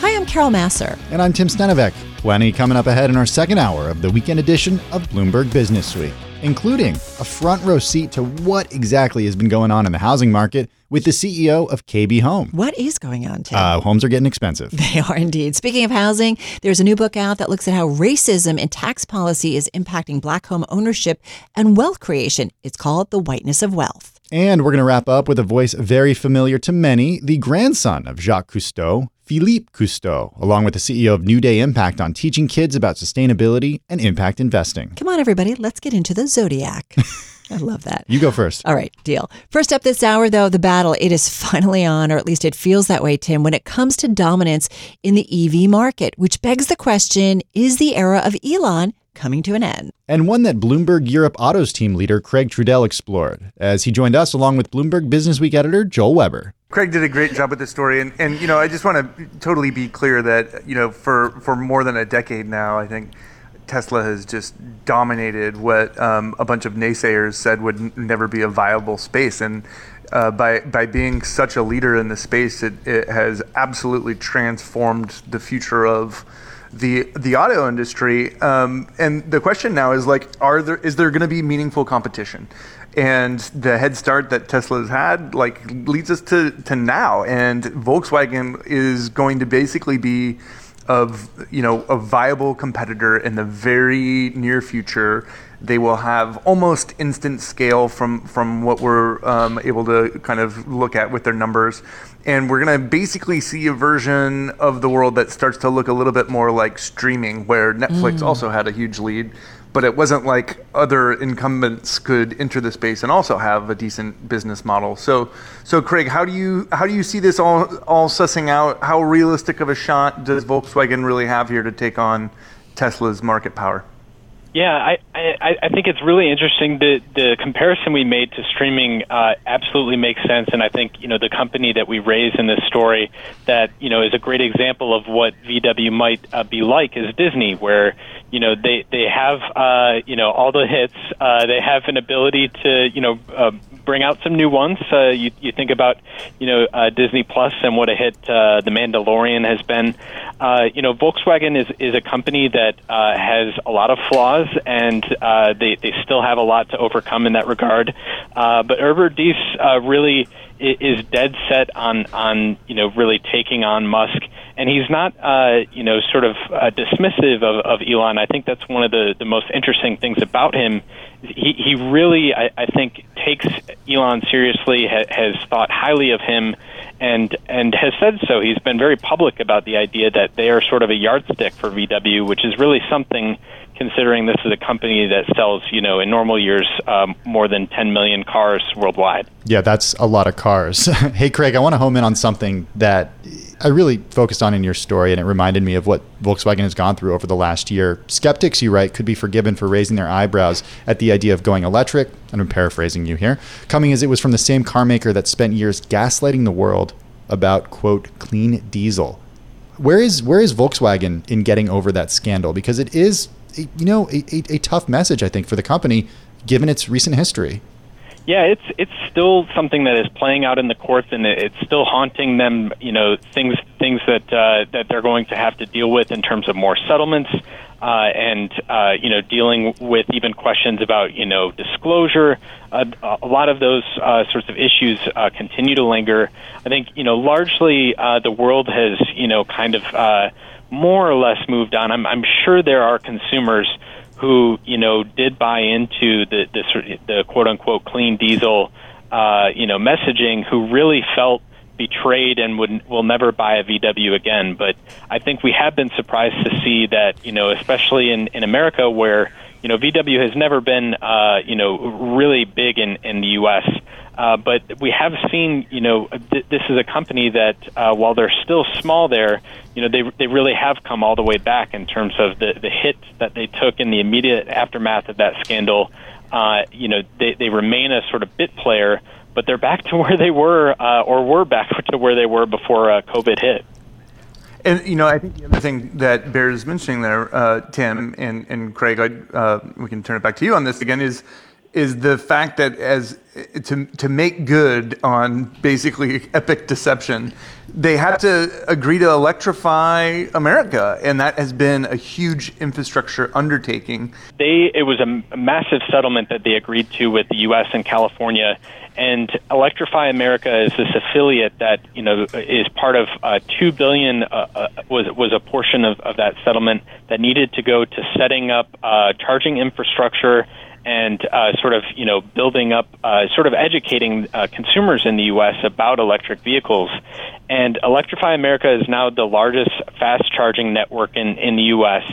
Speaker 2: Hi, I'm Carol Massar.
Speaker 3: And I'm Tim Stenovec. Plenty coming up ahead in our second hour of the weekend edition of Bloomberg Business Week, including a front row seat to what exactly has been going on in the housing market with the CEO of KB Home.
Speaker 2: What is going on, Tim?
Speaker 3: Uh, homes are getting expensive.
Speaker 2: They are indeed. Speaking of housing, there's a new book out that looks at how racism and tax policy is impacting black home ownership and wealth creation. It's called The Whiteness of Wealth.
Speaker 3: And we're going to wrap up with a voice very familiar to many, the grandson of Jacques Cousteau, Philippe Cousteau, along with the CEO of New Day Impact on teaching kids about sustainability and impact investing.
Speaker 2: Come on, everybody, let's get into the zodiac. I love that.
Speaker 3: You go first.
Speaker 2: All right, deal. First up this hour, though, the battle, it is finally on, or at least it feels that way, Tim, when it comes to dominance in the EV market, which begs the question is the era of Elon coming to an end.
Speaker 3: And one that Bloomberg Europe Autos team leader Craig Trudell explored as he joined us along with Bloomberg Business Week editor Joel Weber.
Speaker 9: Craig did a great job with this story, and, and you know I just want to totally be clear that you know for for more than a decade now, I think Tesla has just dominated what um, a bunch of naysayers said would n- never be a viable space, and uh, by by being such a leader in the space, it, it has absolutely transformed the future of the the auto industry. Um, and the question now is like, are there is there going to be meaningful competition? And the head start that Tesla has had like leads us to, to now. And Volkswagen is going to basically be of you know a viable competitor in the very near future. They will have almost instant scale from from what we're um, able to kind of look at with their numbers, and we're going to basically see a version of the world that starts to look a little bit more like streaming, where Netflix mm. also had a huge lead but it wasn't like other incumbents could enter the space and also have a decent business model. So, so Craig, how do you how do you see this all all sussing out? How realistic of a shot does Volkswagen really have here to take on Tesla's market power?
Speaker 10: Yeah, I, I, I think it's really interesting. The the comparison we made to streaming uh, absolutely makes sense, and I think you know the company that we raise in this story that you know is a great example of what VW might uh, be like is Disney, where you know they they have uh, you know all the hits, uh, they have an ability to you know uh, bring out some new ones. Uh, you, you think about, you know, uh, Disney Plus and what a hit uh, The Mandalorian has been. Uh, you know, Volkswagen is, is a company that uh, has a lot of flaws, and uh, they, they still have a lot to overcome in that regard. Uh, but Herbert Diess uh, really is dead set on, on, you know, really taking on Musk and he's not, uh, you know, sort of uh, dismissive of, of Elon. I think that's one of the, the most interesting things about him. He, he really, I, I think, takes Elon seriously, ha, has thought highly of him, and and has said so. He's been very public about the idea that they are sort of a yardstick for VW, which is really something considering this is a company that sells, you know, in normal years, um, more than 10 million cars worldwide.
Speaker 3: Yeah, that's a lot of cars. hey, Craig, I want to home in on something that I really focused on in your story, and it reminded me of what Volkswagen has gone through over the last year. Skeptics, you write, could be forgiven for raising their eyebrows at the idea of going electric, and I'm paraphrasing you here, coming as it was from the same car maker that spent years gaslighting the world about, quote, clean diesel. Where is where is Volkswagen in getting over that scandal? Because it is, you know, a, a, a tough message, I think, for the company, given its recent history.
Speaker 10: Yeah, it's it's still something that is playing out in the courts, and it's still haunting them. You know, things things that uh, that they're going to have to deal with in terms of more settlements, uh, and uh, you know, dealing with even questions about you know disclosure. Uh, a lot of those uh, sorts of issues uh, continue to linger. I think you know, largely uh, the world has you know kind of uh, more or less moved on. I'm, I'm sure there are consumers who you know did buy into the the, the quote unquote clean diesel uh, you know messaging who really felt betrayed and would will never buy a VW again. But I think we have been surprised to see that you know especially in in America where you know VW has never been uh, you know really big in in the U.S. Uh, but we have seen, you know, th- this is a company that, uh, while they're still small there, you know, they they really have come all the way back in terms of the the hit that they took in the immediate aftermath of that scandal. Uh, you know, they they remain a sort of bit player, but they're back to where they were, uh, or were back to where they were before uh, COVID hit.
Speaker 9: And you know, I think the other thing that bears is mentioning there, uh, Tim and and Craig, uh, we can turn it back to you on this again. Is is the fact that as to to make good on basically epic deception, they had to agree to electrify America, and that has been a huge infrastructure undertaking.
Speaker 10: They it was a, massive settlement that they agreed to with the U.S. and California, and Electrify America is this affiliate that you know is part of uh, two billion uh, uh, was was a portion of, of that settlement that needed to go to setting up uh, charging infrastructure and uh, sort of you know building up, uh, sort of educating uh, consumers in the U.S. about electric vehicles. And Electrify America is now the largest fast charging network in in the U.S.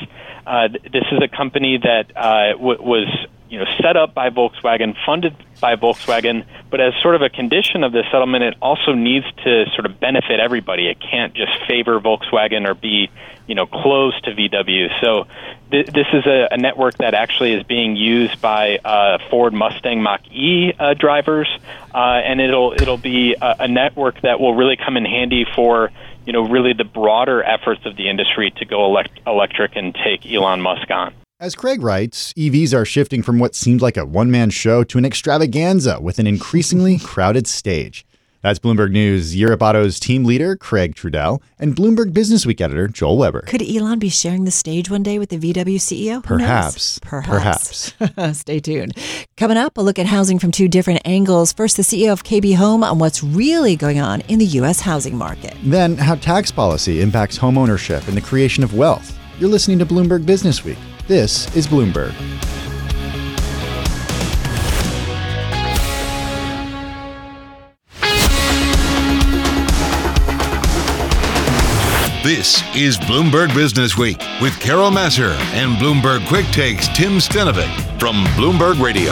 Speaker 10: Uh, this is a company that uh, w- was you know set up by Volkswagen, funded by Volkswagen, but as sort of a condition of the settlement, it also needs to sort of benefit everybody. It can't just favor Volkswagen or be you know close to VW. So th- this is a, a, network that actually is being used by uh, Ford Mustang Mach-E uh, drivers, uh, and it'll it'll be a, a network that will really come in handy for you know really the broader efforts of the industry to go elect- electric and take Elon Musk on.
Speaker 3: As Craig writes, EVs are shifting from what seemed like a one man show to an extravaganza with an increasingly crowded stage. That's Bloomberg News Europe Auto's team leader, Craig Trudell, and Bloomberg Businessweek editor, Joel Weber.
Speaker 2: Could Elon be sharing the stage one day with the VW CEO? Who
Speaker 3: Perhaps. Perhaps.
Speaker 2: Stay tuned. Coming up, a look at housing from two different angles. First, the CEO of KB Home on what's really going on in the U.S. housing market.
Speaker 3: Then, how tax policy impacts home ownership and the creation of wealth. You're listening to Bloomberg Businessweek. This is Bloomberg.
Speaker 1: This is Bloomberg Business Week with Carol Massar and Bloomberg Quick Takes Tim Stenovec from Bloomberg Radio.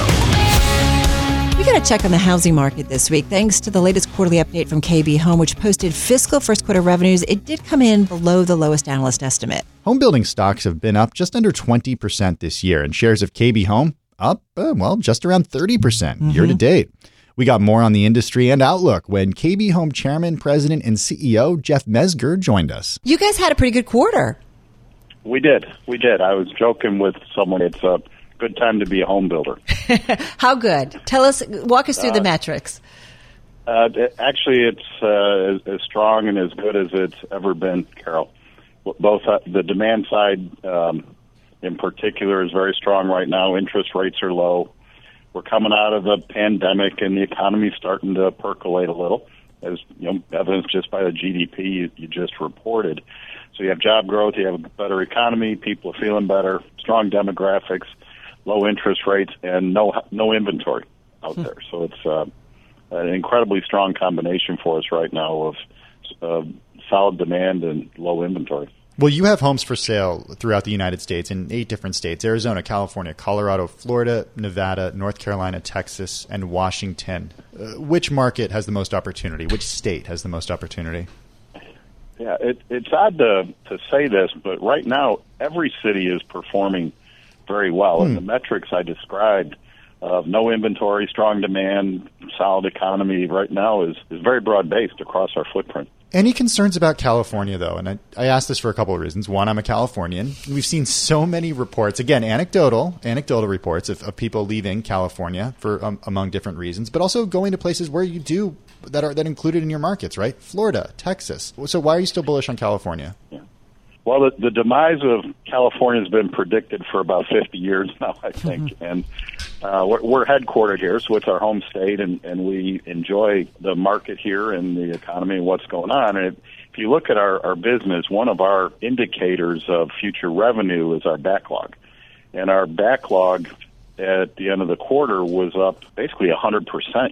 Speaker 2: We got to check on the housing market this week. Thanks to the latest quarterly update from KB Home, which posted fiscal first quarter revenues, it did come in below the lowest analyst estimate.
Speaker 3: Home building stocks have been up just under 20% this year, and shares of KB Home up, uh, well, just around 30% year to date. We got more on the industry and outlook when KB Home chairman, president, and CEO Jeff Mesger joined us.
Speaker 2: You guys had a pretty good quarter.
Speaker 11: We did. We did. I was joking with someone. It's a good time to be a home builder.
Speaker 2: How good? Tell us, walk us through the metrics.
Speaker 11: Uh, actually, it's uh, as, as strong and as good as it's ever been, Carol. Both uh, the demand side, um, in particular, is very strong right now. Interest rates are low. We're coming out of the pandemic, and the economy's starting to percolate a little, as you know, evidenced just by the GDP you, you just reported. So you have job growth, you have a better economy, people are feeling better, strong demographics, low interest rates, and no no inventory out there. So it's uh, an incredibly strong combination for us right now of uh, solid demand and low inventory.
Speaker 3: Well, you have homes for sale throughout the United States in eight different states Arizona, California, Colorado, Florida, Nevada, North Carolina, Texas, and Washington. Uh, which market has the most opportunity? Which state has the most opportunity?
Speaker 11: Yeah, it, it's odd to to say this, but right now every city is performing very well, and the metrics I described of no inventory, strong demand, solid economy right now is is very broad based across our footprint.
Speaker 3: Any concerns about California, though? And I, I asked this for a couple of reasons. One, I'm a Californian. We've seen so many reports, again, anecdotal, anecdotal reports of, of people leaving California for um, among different reasons, but also going to places where you do that are that included in your markets, right? Florida, Texas. So why are you still bullish on California?
Speaker 11: Well, the, the demise of California has been predicted for about 50 years now, I think. and uh, we're, we're headquartered here, so it's our home state, and, and we enjoy the market here and the economy and what's going on. And if you look at our, our business, one of our indicators of future revenue is our backlog. And our backlog at the end of the quarter was up basically 100%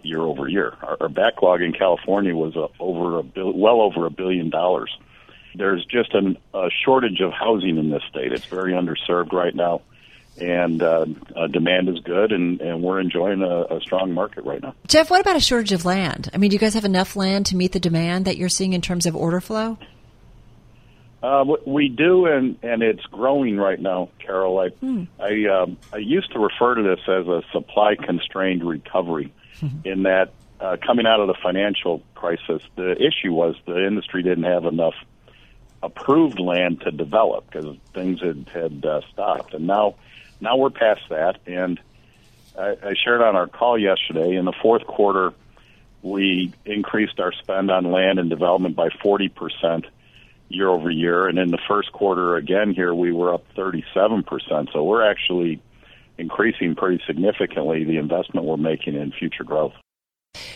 Speaker 11: year over year. Our, our backlog in California was over a bill, well over a billion dollars there's just an, a shortage of housing in this state. It's very underserved right now, and uh, uh, demand is good, and, and we're enjoying a, a strong market right now.
Speaker 2: Jeff, what about a shortage of land? I mean, do you guys have enough land to meet the demand that you're seeing in terms of order flow?
Speaker 11: Uh, we do, and and it's growing right now, Carol. I I, um, I used to refer to this as a supply constrained recovery, in that uh, coming out of the financial crisis, the issue was the industry didn't have enough approved land to develop because things had had uh, stopped, and now now we're past that. And I, I shared on our call yesterday in the fourth quarter, we increased our spend on land and development by forty percent year over year, and in the first quarter again here we were up thirty seven percent. So we're actually increasing pretty significantly the investment we're making in future growth.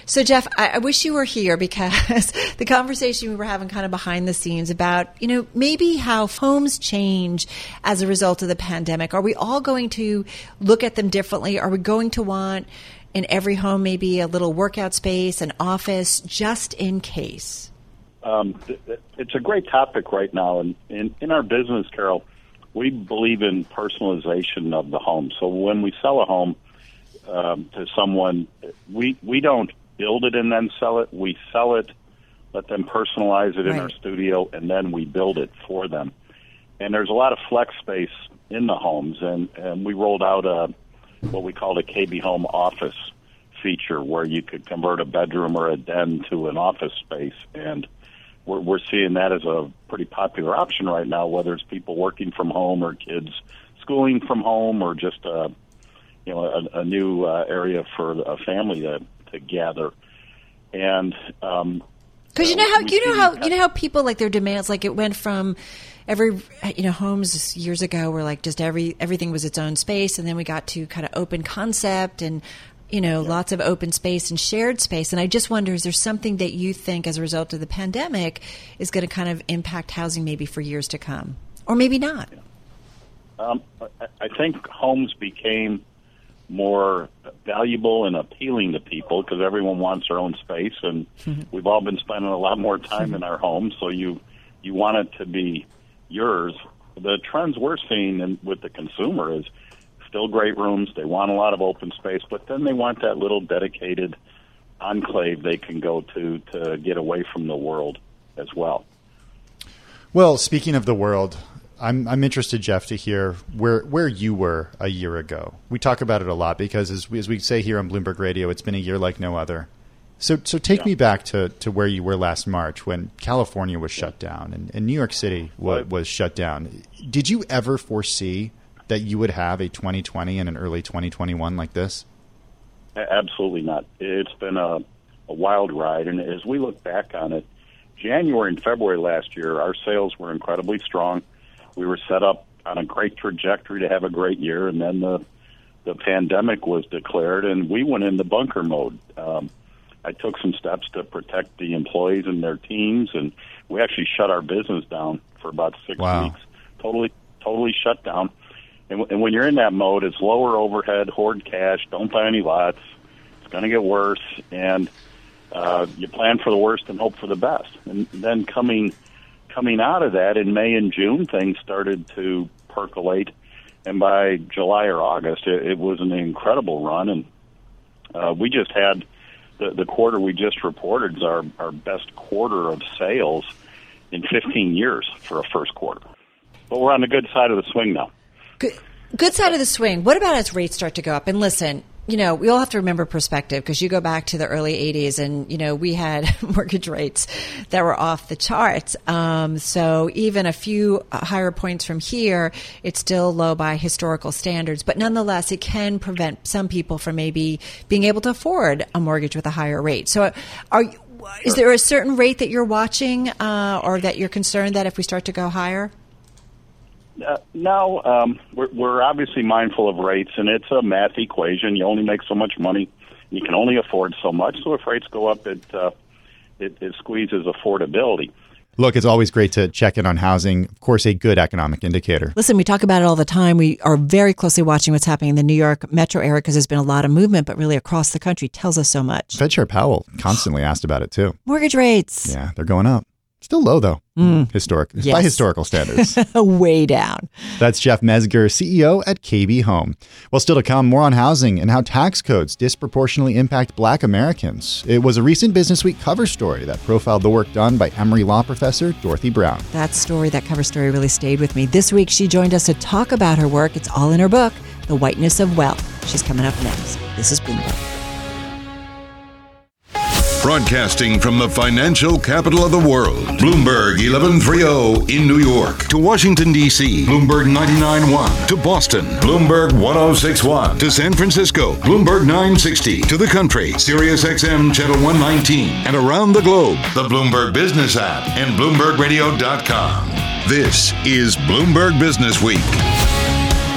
Speaker 2: So, Jeff, I, I wish you were here because the conversation we were having kind of behind the scenes about, you know, maybe how homes change as a result of the pandemic. Are we all going to look at them differently? Are we going to want in every home maybe a little workout space, an office, just in case?
Speaker 11: Um, it's a great topic right now, and in, in our business, Carol, we believe in personalization of the home. So when we sell a home um, to someone, we we don't build it and then sell it. We sell it, let them personalize it in
Speaker 2: Right.
Speaker 11: our studio, and then we build it for them. And there's a lot of flex space in the homes, and, and we rolled out a what we called a KB Home office feature, where you could convert a bedroom or a den to an office space, and we're, we're seeing that as a pretty popular option right now, whether it's people working from home or kids schooling from home or just uh, you know a, a new uh, area for a family to, to gather. and um,
Speaker 2: because you know how you know how you know how people like their demands like it went from every you know homes years ago were like just every everything was its own space and then we got to kind of open concept and you know yeah. lots of open space and shared space and i just wonder is there something that you think as a result of the pandemic is going to kind of impact housing maybe for years to come or maybe not
Speaker 11: um, i think homes became more valuable and appealing to people because everyone wants their own space and mm-hmm. we've all been spending a lot more time mm-hmm. in our homes so you you want it to be yours. The trends we're seeing in, with the consumer is still great rooms. They want a lot of open space, but then they want that little dedicated enclave they can go to to get away from the world as well.
Speaker 3: Well, speaking of the world, I'm I'm interested, Jeff, to hear where where you were a year ago. We talk about it a lot because, as we, as we say here on Bloomberg Radio, it's been a year like no other. So, so take yeah. me back to, to where you were last March when California was shut down and, and New York City was, was shut down. Did you ever foresee that you would have a 2020 and an early 2021 like this?
Speaker 11: Absolutely not. It's been a, a wild ride, and as we look back on it, January and February last year, our sales were incredibly strong. We were set up on a great trajectory to have a great year, and then the the pandemic was declared, and we went into bunker mode. Um, I took some steps to protect the employees and their teams, and we actually shut our business down for about six
Speaker 3: wow.
Speaker 11: weeks. Totally, totally shut down. And, and when you're in that mode, it's lower overhead, hoard cash, don't buy any lots. It's going to get worse, and uh, you plan for the worst and hope for the best. And then coming coming out of that in May and June, things started to percolate, and by July or August, it, it was an incredible run, and uh, we just had the, the quarter we just reported is our, our best quarter of sales in 15 years for a first quarter. But we're on the good side of the swing now.
Speaker 2: Good, good side of the swing. What about as rates start to go up? And listen, you know, we all have to remember perspective because you go back to the early 80s and, you know, we had mortgage rates that were off the charts. Um, so even a few higher points from here, it's still low by historical standards. But nonetheless, it can prevent some people from maybe being able to afford a mortgage with a higher rate. So are is there a certain rate that you're watching uh, or that you're concerned that if we start to go higher?
Speaker 11: Uh, no, um, we're, we're obviously mindful of rates, and it's a math equation. You only make so much money, you can only afford so much. So if rates go up, it uh, it, it squeezes affordability.
Speaker 3: Look, it's always great to check in on housing. Of course, a good economic indicator.
Speaker 2: Listen, we talk about it all the time. We are very closely watching what's happening in the New York metro area because there's been a lot of movement, but really across the country tells us so much.
Speaker 3: Fed Chair Powell constantly asked about it too.
Speaker 2: Mortgage rates.
Speaker 3: Yeah, they're going up. Still low though, mm. historic yes. by historical standards.
Speaker 2: Way down.
Speaker 3: That's Jeff Mezger, CEO at KB Home. Well, still to come, more on housing and how tax codes disproportionately impact Black Americans. It was a recent Business Week cover story that profiled the work done by Emory Law professor Dorothy Brown.
Speaker 2: That story, that cover story, really stayed with me. This week, she joined us to talk about her work. It's all in her book, The Whiteness of Wealth. She's coming up next. This is Bloomberg.
Speaker 1: Broadcasting from the financial capital of the world, Bloomberg 1130 in New York. To Washington, D.C., Bloomberg 99.1. To Boston, Bloomberg 1061. To San Francisco, Bloomberg 960. To the country, Sirius XM Channel 119. And around the globe, the Bloomberg Business app and BloombergRadio.com. This is Bloomberg Business Week.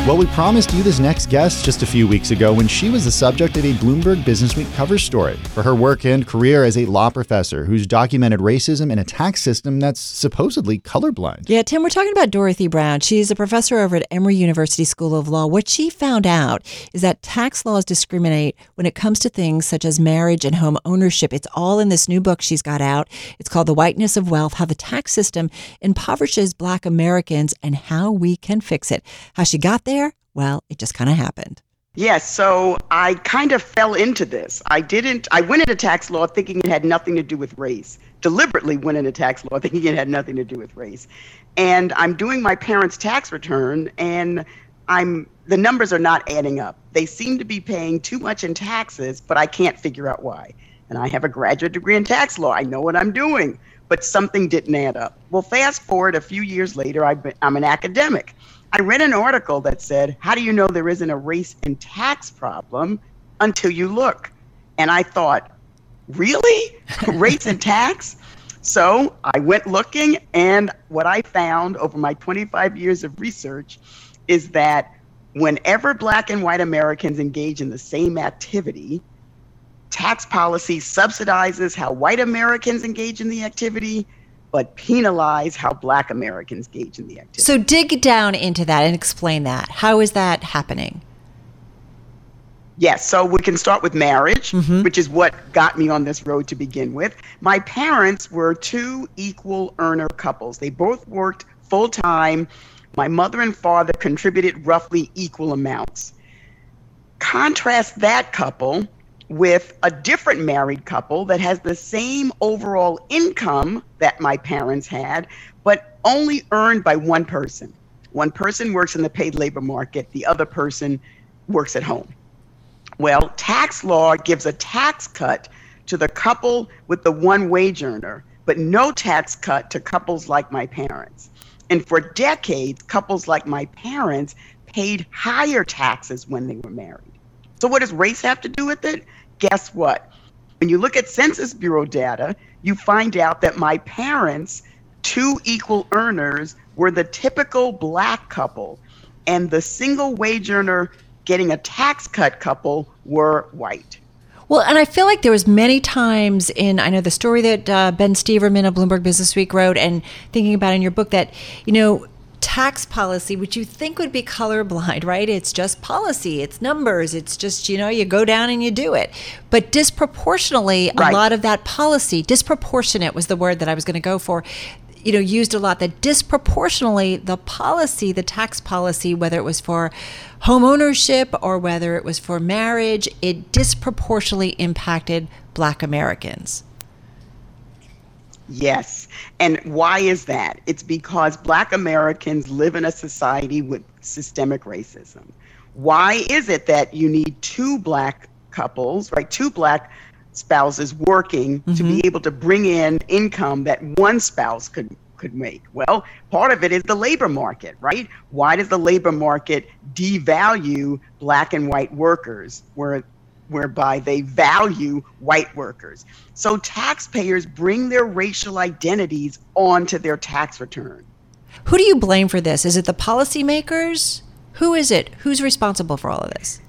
Speaker 3: Well, we promised you this next guest just a few weeks ago when she was the subject of a Bloomberg Businessweek cover story for her work and career as a law professor who's documented racism in a tax system that's supposedly colorblind.
Speaker 2: Yeah, Tim, we're talking about Dorothy Brown. She's a professor over at Emory University School of Law. What she found out is that tax laws discriminate when it comes to things such as marriage and home ownership. It's all in this new book she's got out. It's called The Whiteness of Wealth How the Tax System Impoverishes Black Americans and How We Can Fix It. How she got there there? Well, it just kind of happened.
Speaker 12: Yes, so I kind of fell into this. I didn't, I went into tax law thinking it had nothing to do with race, deliberately went into tax law thinking it had nothing to do with race. And I'm doing my parents' tax return, and I'm, the numbers are not adding up. They seem to be paying too much in taxes, but I can't figure out why. And I have a graduate degree in tax law. I know what I'm doing, but something didn't add up. Well, fast forward a few years later, I'm an academic. I read an article that said, How do you know there isn't a race and tax problem until you look? And I thought, Really? race and tax? So I went looking, and what I found over my 25 years of research is that whenever black and white Americans engage in the same activity, tax policy subsidizes how white Americans engage in the activity, but penalize how black Americans engage in the activity.
Speaker 2: So dig down into that and explain that. How is that happening?
Speaker 12: Yes, so we can start with marriage, mm-hmm. which is what got me on this road to begin with. My parents were two equal earner couples. They both worked full time. My mother and father contributed roughly equal amounts. Contrast that couple with a different married couple that has the same overall income that my parents had, but only earned by one person. One person works in the paid labor market, the other person works at home. Well, tax law gives a tax cut to the couple with the one wage earner, but no tax cut to couples like my parents. And for decades, couples like my parents paid higher taxes when they were married. So, what does race have to do with it? Guess what? When you look at Census Bureau data, you find out that my parents, two equal earners, were the typical black couple, and the single wage earner getting a tax cut couple were white.
Speaker 2: Well, and I feel like there was many times in I know the story that uh, Ben Steverman of Bloomberg Business Week wrote, and thinking about in your book that you know tax policy, which you think would be colorblind, right? It's just policy, it's numbers, it's just you know you go down and you do it. But disproportionately, right. a lot of that policy, disproportionate was the word that I was going to go for you know used a lot that disproportionately the policy the tax policy whether it was for home ownership or whether it was for marriage it disproportionately impacted black americans
Speaker 12: yes and why is that it's because black americans live in a society with systemic racism why is it that you need two black couples right two black spouses working mm-hmm. to be mm-hmm. able to bring in income that one spouse could could make? Well, part of it is the labor market, right? Why does the labor market devalue black and white workers where whereby they value white workers? So taxpayers bring their racial identities onto their tax return.
Speaker 2: Who do you blame for this? Is it the policymakers? Who is it? Who's responsible for all of this?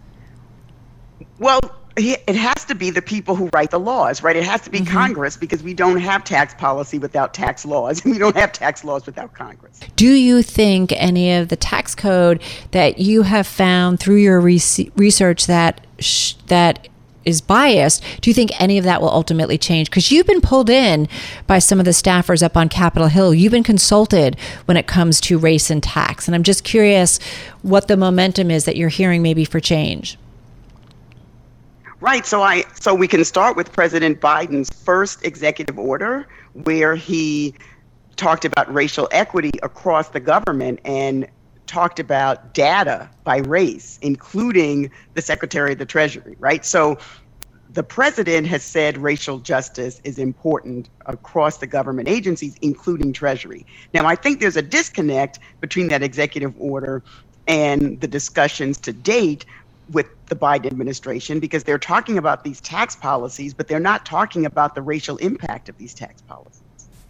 Speaker 12: Well, it has to be the people who write the laws, right? It has to be mm-hmm. Congress because we don't have tax policy without tax laws, and we don't have tax laws without Congress.
Speaker 2: Do you think any of the tax code that you have found through your re- research that sh- that is biased, do you think any of that will ultimately change? Because you've been pulled in by some of the staffers up on Capitol Hill. You've been consulted when it comes to race and tax. And I'm just curious what the momentum is that you're hearing maybe for change.
Speaker 12: Right. So I so we can start with President Biden's first executive order where he talked about racial equity across the government and talked about data by race, including the Secretary of the Treasury, right? So the president has said racial justice is important across the government agencies, including Treasury. Now, I think there's a disconnect between that executive order and the discussions to date with the Biden administration because they're talking about these tax policies, but they're not talking about the racial impact of these tax policies.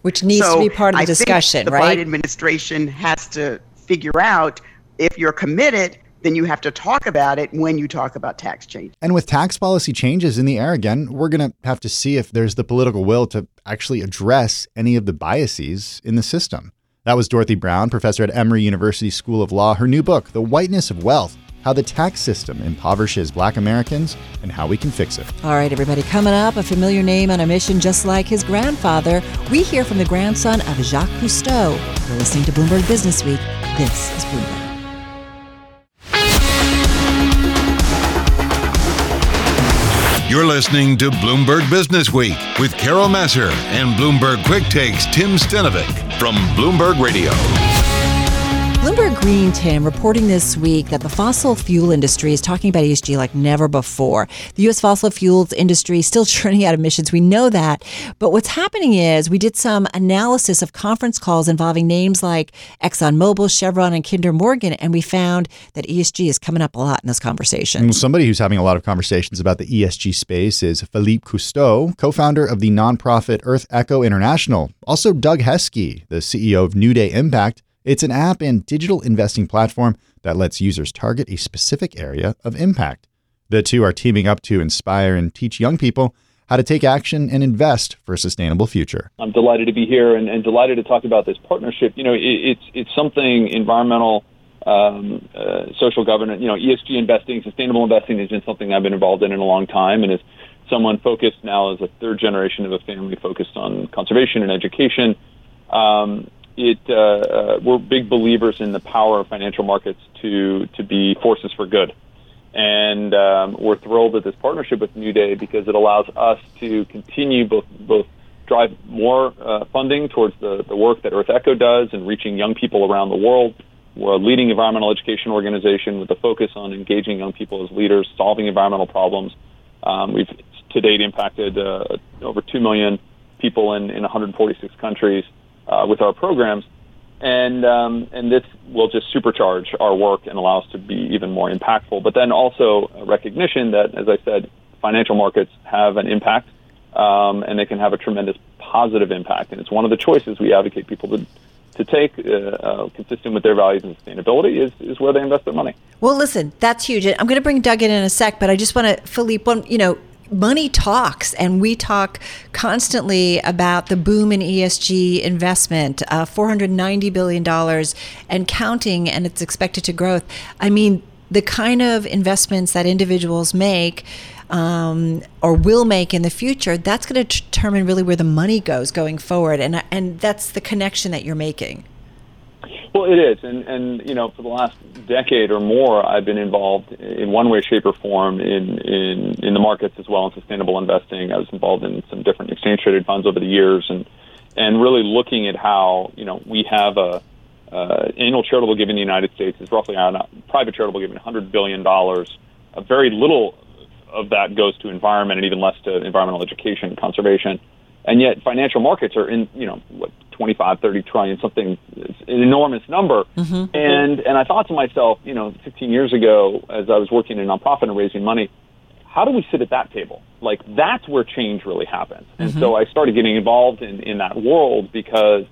Speaker 2: Which needs so to be part of the I discussion,
Speaker 12: the
Speaker 2: right?
Speaker 12: The Biden administration has to figure out if you're committed, then you have to talk about it when you talk about tax change.
Speaker 3: And with tax policy changes in the air again, we're going to have to see if there's the political will to actually address any of the biases in the system. That was Dorothy Brown, professor at Emory University School of Law. Her new book, The Whiteness of Wealth how the tax system impoverishes black Americans, and how we can fix it.
Speaker 2: All right, everybody, coming up, a familiar name on a mission just like his grandfather. We hear from the grandson of Jacques Cousteau. You're listening to Bloomberg Business Week. This is Bloomberg.
Speaker 1: You're listening to Bloomberg Business Week with Carol Massar and Bloomberg Quick Takes Tim Stenovec from Bloomberg Radio.
Speaker 2: Green, Tim, reporting this week that the fossil fuel industry is talking about ESG like never before. The U.S. fossil fuels industry is still churning out emissions. We know that. But what's happening is we did some analysis of conference calls involving names like ExxonMobil, Chevron, and Kinder Morgan, and we found that ESG is coming up a lot in this conversation.
Speaker 3: Somebody who's having a lot of conversations about the ESG space is Philippe Cousteau, co founder of the nonprofit Earth Echo International. Also, Doug Heske, the CEO of New Day Impact it's an app and digital investing platform that lets users target a specific area of impact. The two are teaming up to inspire and teach young people how to take action and invest for a sustainable future.
Speaker 13: I'm delighted to be here and, and delighted to talk about this partnership. You know, it, it's it's something environmental, um, uh, social governance. You know, ESG investing, sustainable investing has been something I've been involved in in a long time, and as someone focused now as a third generation of a family focused on conservation and education. Um, it uh, uh, we're big believers in the power of financial markets to to be forces for good, and um, we're thrilled at this partnership with New Day because it allows us to continue both both drive more uh, funding towards the, the work that Earth Echo does and reaching young people around the world. We're a leading environmental education organization with a focus on engaging young people as leaders, solving environmental problems. Um, we've to date impacted uh, over 2 million people in, in 146 countries uh, with our programs. And um, and this will just supercharge our work and allow us to be even more impactful. But then also recognition that, as I said, financial markets have an impact, um, and they can have a tremendous positive impact. And it's one of the choices we advocate people to to take, uh, uh, consistent with their values and sustainability, is, is where they invest their money.
Speaker 2: Well, listen, that's huge. I'm going to bring Doug in in a sec, but I just want to, Philippe, one, you know, money talks, and we talk constantly about the boom in ESG investment, uh, $490 billion and counting, and it's expected to grow. I mean, the kind of investments that individuals make um, or will make in the future, that's going to determine really where the money goes going forward. And, and that's the connection that you're making.
Speaker 13: Well, it is, and and you know, for the last decade or more, I've been involved in one way, shape, or form in in in the markets as well in sustainable investing. I was involved in some different exchange traded funds over the years, and and really looking at how you know we have a uh, annual charitable giving in the United States is roughly on private charitable giving 100 billion dollars. A very little of that goes to environment, and even less to environmental education and conservation. And yet, financial markets are in you know what 25, 30 trillion, something, an enormous number. Mm-hmm. And, and I thought to myself, you know, 15 years ago, as I was working in a nonprofit and raising money, how do we sit at that table? Like, that's where change really happens. And mm-hmm. so I started getting involved in, in that world because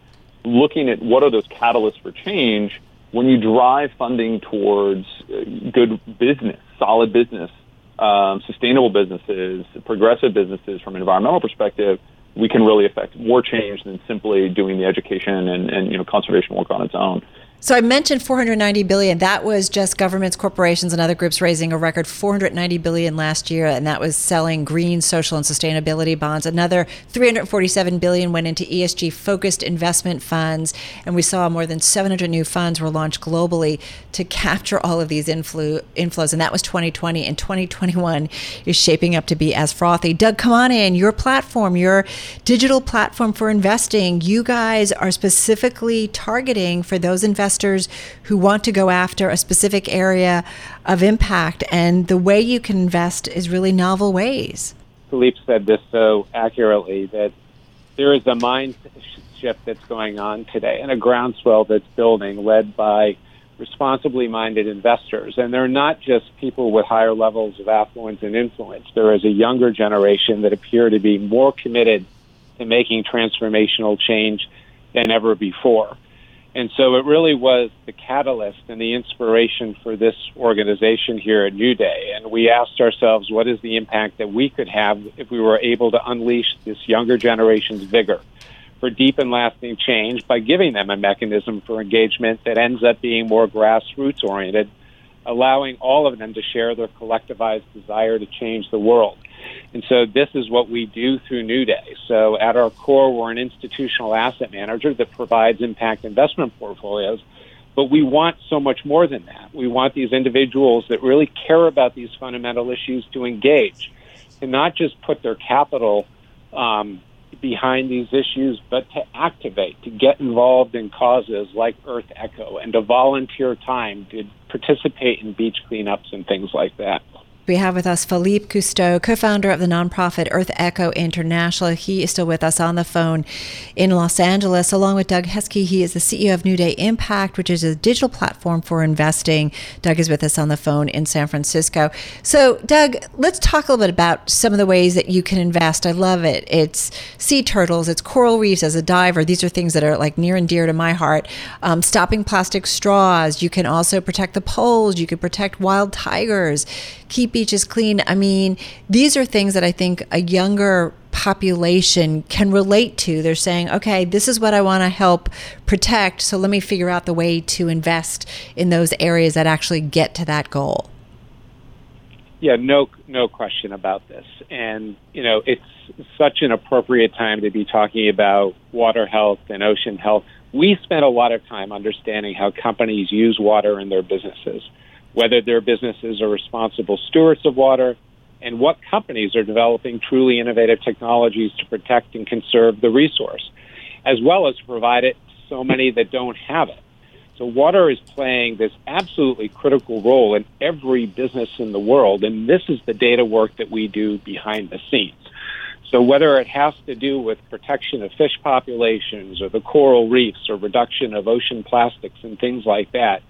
Speaker 13: looking at what are those catalysts for change, when you drive funding towards uh, good business, solid business, um, sustainable businesses, progressive businesses from an environmental perspective, we can really affect more change than simply doing the education and, and you know conservation work on its own.
Speaker 2: So I mentioned 490 billion. That was just governments, corporations, and other groups raising a record 490 billion last year, and that was selling green, social, and sustainability bonds. Another 347 billion went into ESG-focused investment funds, and we saw more than 700 new funds were launched globally to capture all of these influ- inflows. And that was 2020, and 2021 is shaping up to be as frothy. Doug, come on in. Your platform, your digital platform for investing, you guys are specifically targeting for those investors investors who want to go after a specific area of impact. And the way you can invest is really novel ways.
Speaker 14: Philippe said this so accurately that there is a mind shift that's going on today and a groundswell that's building led by responsibly minded investors. And they're not just people with higher levels of affluence and influence. There is a younger generation that appear to be more committed to making transformational change than ever before. And so it really was the catalyst and the inspiration for this organization here at New Day. And we asked ourselves, what is the impact that we could have if we were able to unleash this younger generation's vigor for deep and lasting change by giving them a mechanism for engagement that ends up being more grassroots oriented, allowing all of them to share their collectivized desire to change the world. And so this is what we do through New Day. So at our core, we're an institutional asset manager that provides impact investment portfolios. But we want so much more than that. We want these individuals that really care about these fundamental issues to engage and not just put their capital, um, behind these issues, but to activate, to get involved in causes like Earth Echo, and to volunteer time to participate in beach cleanups and things like that.
Speaker 2: We have with us Philippe Cousteau, co founder of the nonprofit Earth Echo International. He is still with us on the phone in Los Angeles, along with Doug Heske. He is the CEO of New Day Impact, which is a digital platform for investing. Doug is with us on the phone in San Francisco. So, Doug, let's talk a little bit about some of the ways that you can invest. I love it. It's sea turtles, it's coral reefs as a diver. These are things that are like near and dear to my heart. Um, stopping plastic straws. You can also protect the poles, you can protect wild tigers, keep beaches clean. I mean, these are things that I think a younger population can relate to. They're saying, okay, this is what I want to help protect. So let me figure out the way to invest in those areas that actually get to that goal.
Speaker 14: Yeah, no, no question about this. And, you know, it's such an appropriate time to be talking about water health and ocean health. We spend a lot of time understanding how companies use water in their businesses whether their businesses are responsible stewards of water, and what companies are developing truly innovative technologies to protect and conserve the resource, as well as provide it to so many that don't have it. So, water is playing this absolutely critical role in every business in the world, and this is the data work that we do behind the scenes. So, whether it has to do with protection of fish populations or the coral reefs or reduction of ocean plastics and things like that,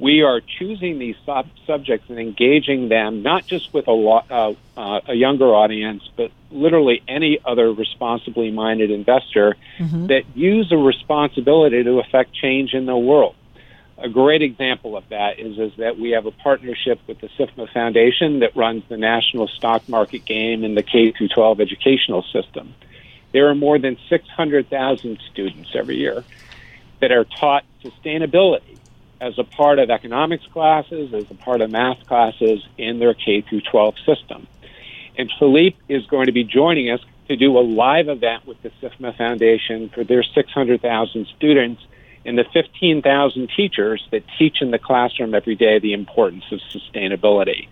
Speaker 14: we are choosing these sub- subjects and engaging them not just with a, lo- uh, uh, a younger audience, but literally any other responsibly minded investor mm-hmm. that use a responsibility to affect change in the world. A great example of that is, is that we have a partnership with the SIFMA Foundation that runs the national stock market game in the K 12 educational system. There are more than 600,000 students every year that are taught sustainability as a part of economics classes, as a part of math classes in their K through 12 system. And Philippe is going to be joining us to do a live event with the SIFMA Foundation for their 600,000 students and the 15,000 teachers that teach in the classroom every day the importance of sustainability.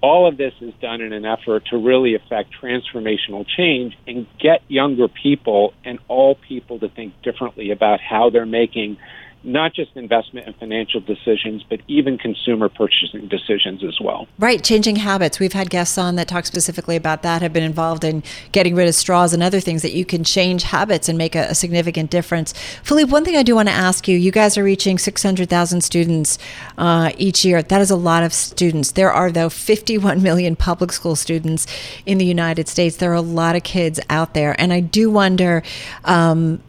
Speaker 14: All of this is done in an effort to really affect transformational change and get younger people and all people to think differently about how they're making not just investment and financial decisions, but even consumer purchasing decisions as well.
Speaker 2: Right, changing habits. We've had guests on that talk specifically about that, have been involved in getting rid of straws and other things that you can change habits and make a, a significant difference. Philippe, one thing I do want to ask you you guys are reaching 600,000 students uh, each year. That is a lot of students. There are, though, 51 million public school students in the United States. There are a lot of kids out there. And I do wonder, um,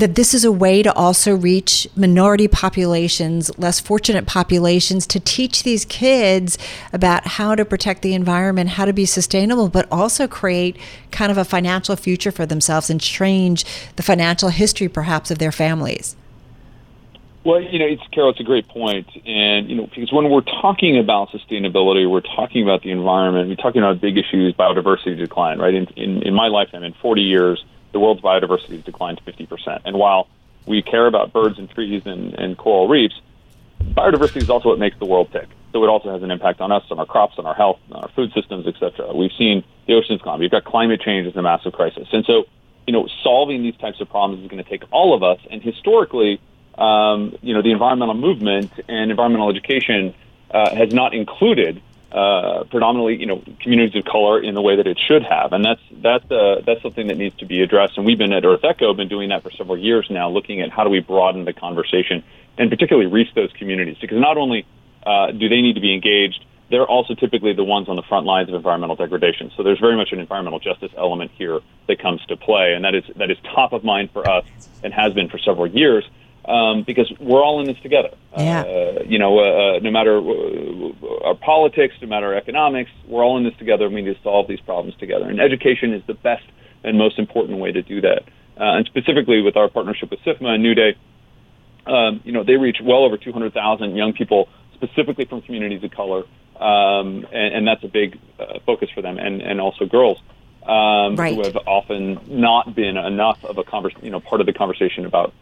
Speaker 2: that this is a way to also reach minority populations, less fortunate populations, to teach these kids about how to protect the environment, how to be sustainable, but also create kind of a financial future for themselves and change the financial history perhaps of their families.
Speaker 13: Well, you know, it's Carol. It's a great point, and you know, because when we're talking about sustainability, we're talking about the environment. We're talking about big issues, biodiversity decline. Right? In in, in my lifetime, in 40 years, the world's biodiversity has declined 50%. And while we care about birds and trees and, and coral reefs, biodiversity is also what makes the world tick. So it also has an impact on us, on our crops, on our health, on our food systems, etc. We've seen the oceans gone. We've got climate change as a massive crisis. And so, you know, solving these types of problems is going to take all of us. And historically, um, you know, the environmental movement and environmental education uh, has not included uh, predominantly, you know, communities of color in the way that it should have, and that's that's uh, that's something that needs to be addressed. And we've been at EarthEcho been doing that for several years now, looking at how do we broaden the conversation and particularly reach those communities because not only uh, do they need to be engaged, they're also typically the ones on the front lines of environmental degradation. So there's very much an environmental justice element here that comes to play, and that is that is top of mind for us and has been for several years um, because we're all in this together.
Speaker 2: Yeah.
Speaker 13: Uh, you know, uh, uh no matter uh, our politics, no matter our economics, we're all in this together. We need to solve these problems together. And education is the best and most important way to do that. Uh, and specifically with our partnership with SIFMA and New Day, um, you know, they reach well over 200,000 young people, specifically from communities of color, um, and, and, that's a big uh, focus for them, and, and also girls. Um,
Speaker 2: right.
Speaker 13: who have often not been enough of a convers- you know, part of the conversation about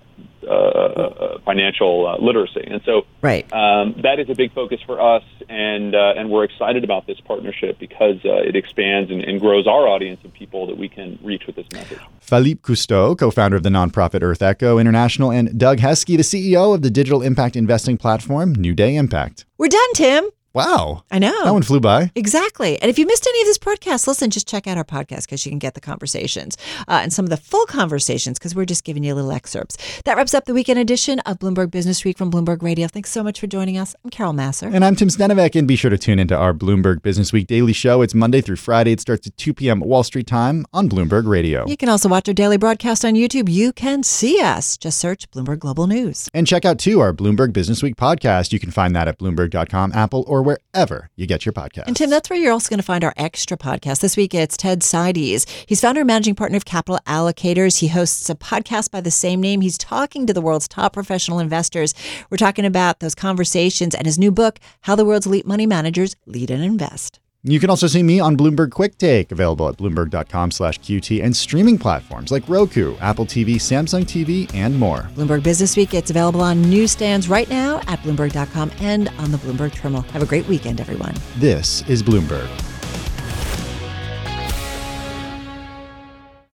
Speaker 13: uh, uh, financial uh, literacy. And so
Speaker 2: right.
Speaker 13: um, that is a big focus for us, and uh, and we're excited about this partnership because uh, it expands and, and grows our audience of people that we can reach with this message.
Speaker 3: Philippe Cousteau, co-founder of the nonprofit EarthEcho International, and Doug Heske, the CEO of the digital impact investing platform New Day Impact.
Speaker 2: We're done, Tim.
Speaker 3: Wow.
Speaker 2: I know.
Speaker 3: That one flew by.
Speaker 2: Exactly. And if you missed any of this broadcast, listen, just check out our podcast because you can get the conversations uh, and some of the full conversations because we're just giving you little excerpts. That wraps up the weekend edition of Bloomberg Businessweek from Bloomberg Radio. Thanks so much for joining us. I'm Carol Massar.
Speaker 3: And I'm Tim Stenovec. And be sure to tune into our Bloomberg Businessweek daily show. It's Monday through Friday. It starts at 2 p.m. Wall Street time on Bloomberg Radio.
Speaker 2: You can also watch our daily broadcast on YouTube. You can see us. Just search Bloomberg Global News.
Speaker 3: And check out, too, our Bloomberg Businessweek podcast. You can find that at Bloomberg.com, Apple, or wherever you get your podcast.
Speaker 2: And Tim, that's where you're also going to find our extra podcast. This week it's Ted Seides. He's founder and managing partner of Capital Allocators. He hosts a podcast by the same name. He's talking to the world's top professional investors. We're talking about those conversations and his new book, How the World's Elite Money Managers Lead and Invest.
Speaker 3: You can also see me on Bloomberg QuickTake, available at bloomberg.com slash QT and streaming platforms like Roku, Apple TV, Samsung TV, and more.
Speaker 2: Bloomberg Businessweek, it's available on newsstands right now at bloomberg.com and on the Bloomberg Terminal. Have a great weekend, everyone.
Speaker 3: This is Bloomberg.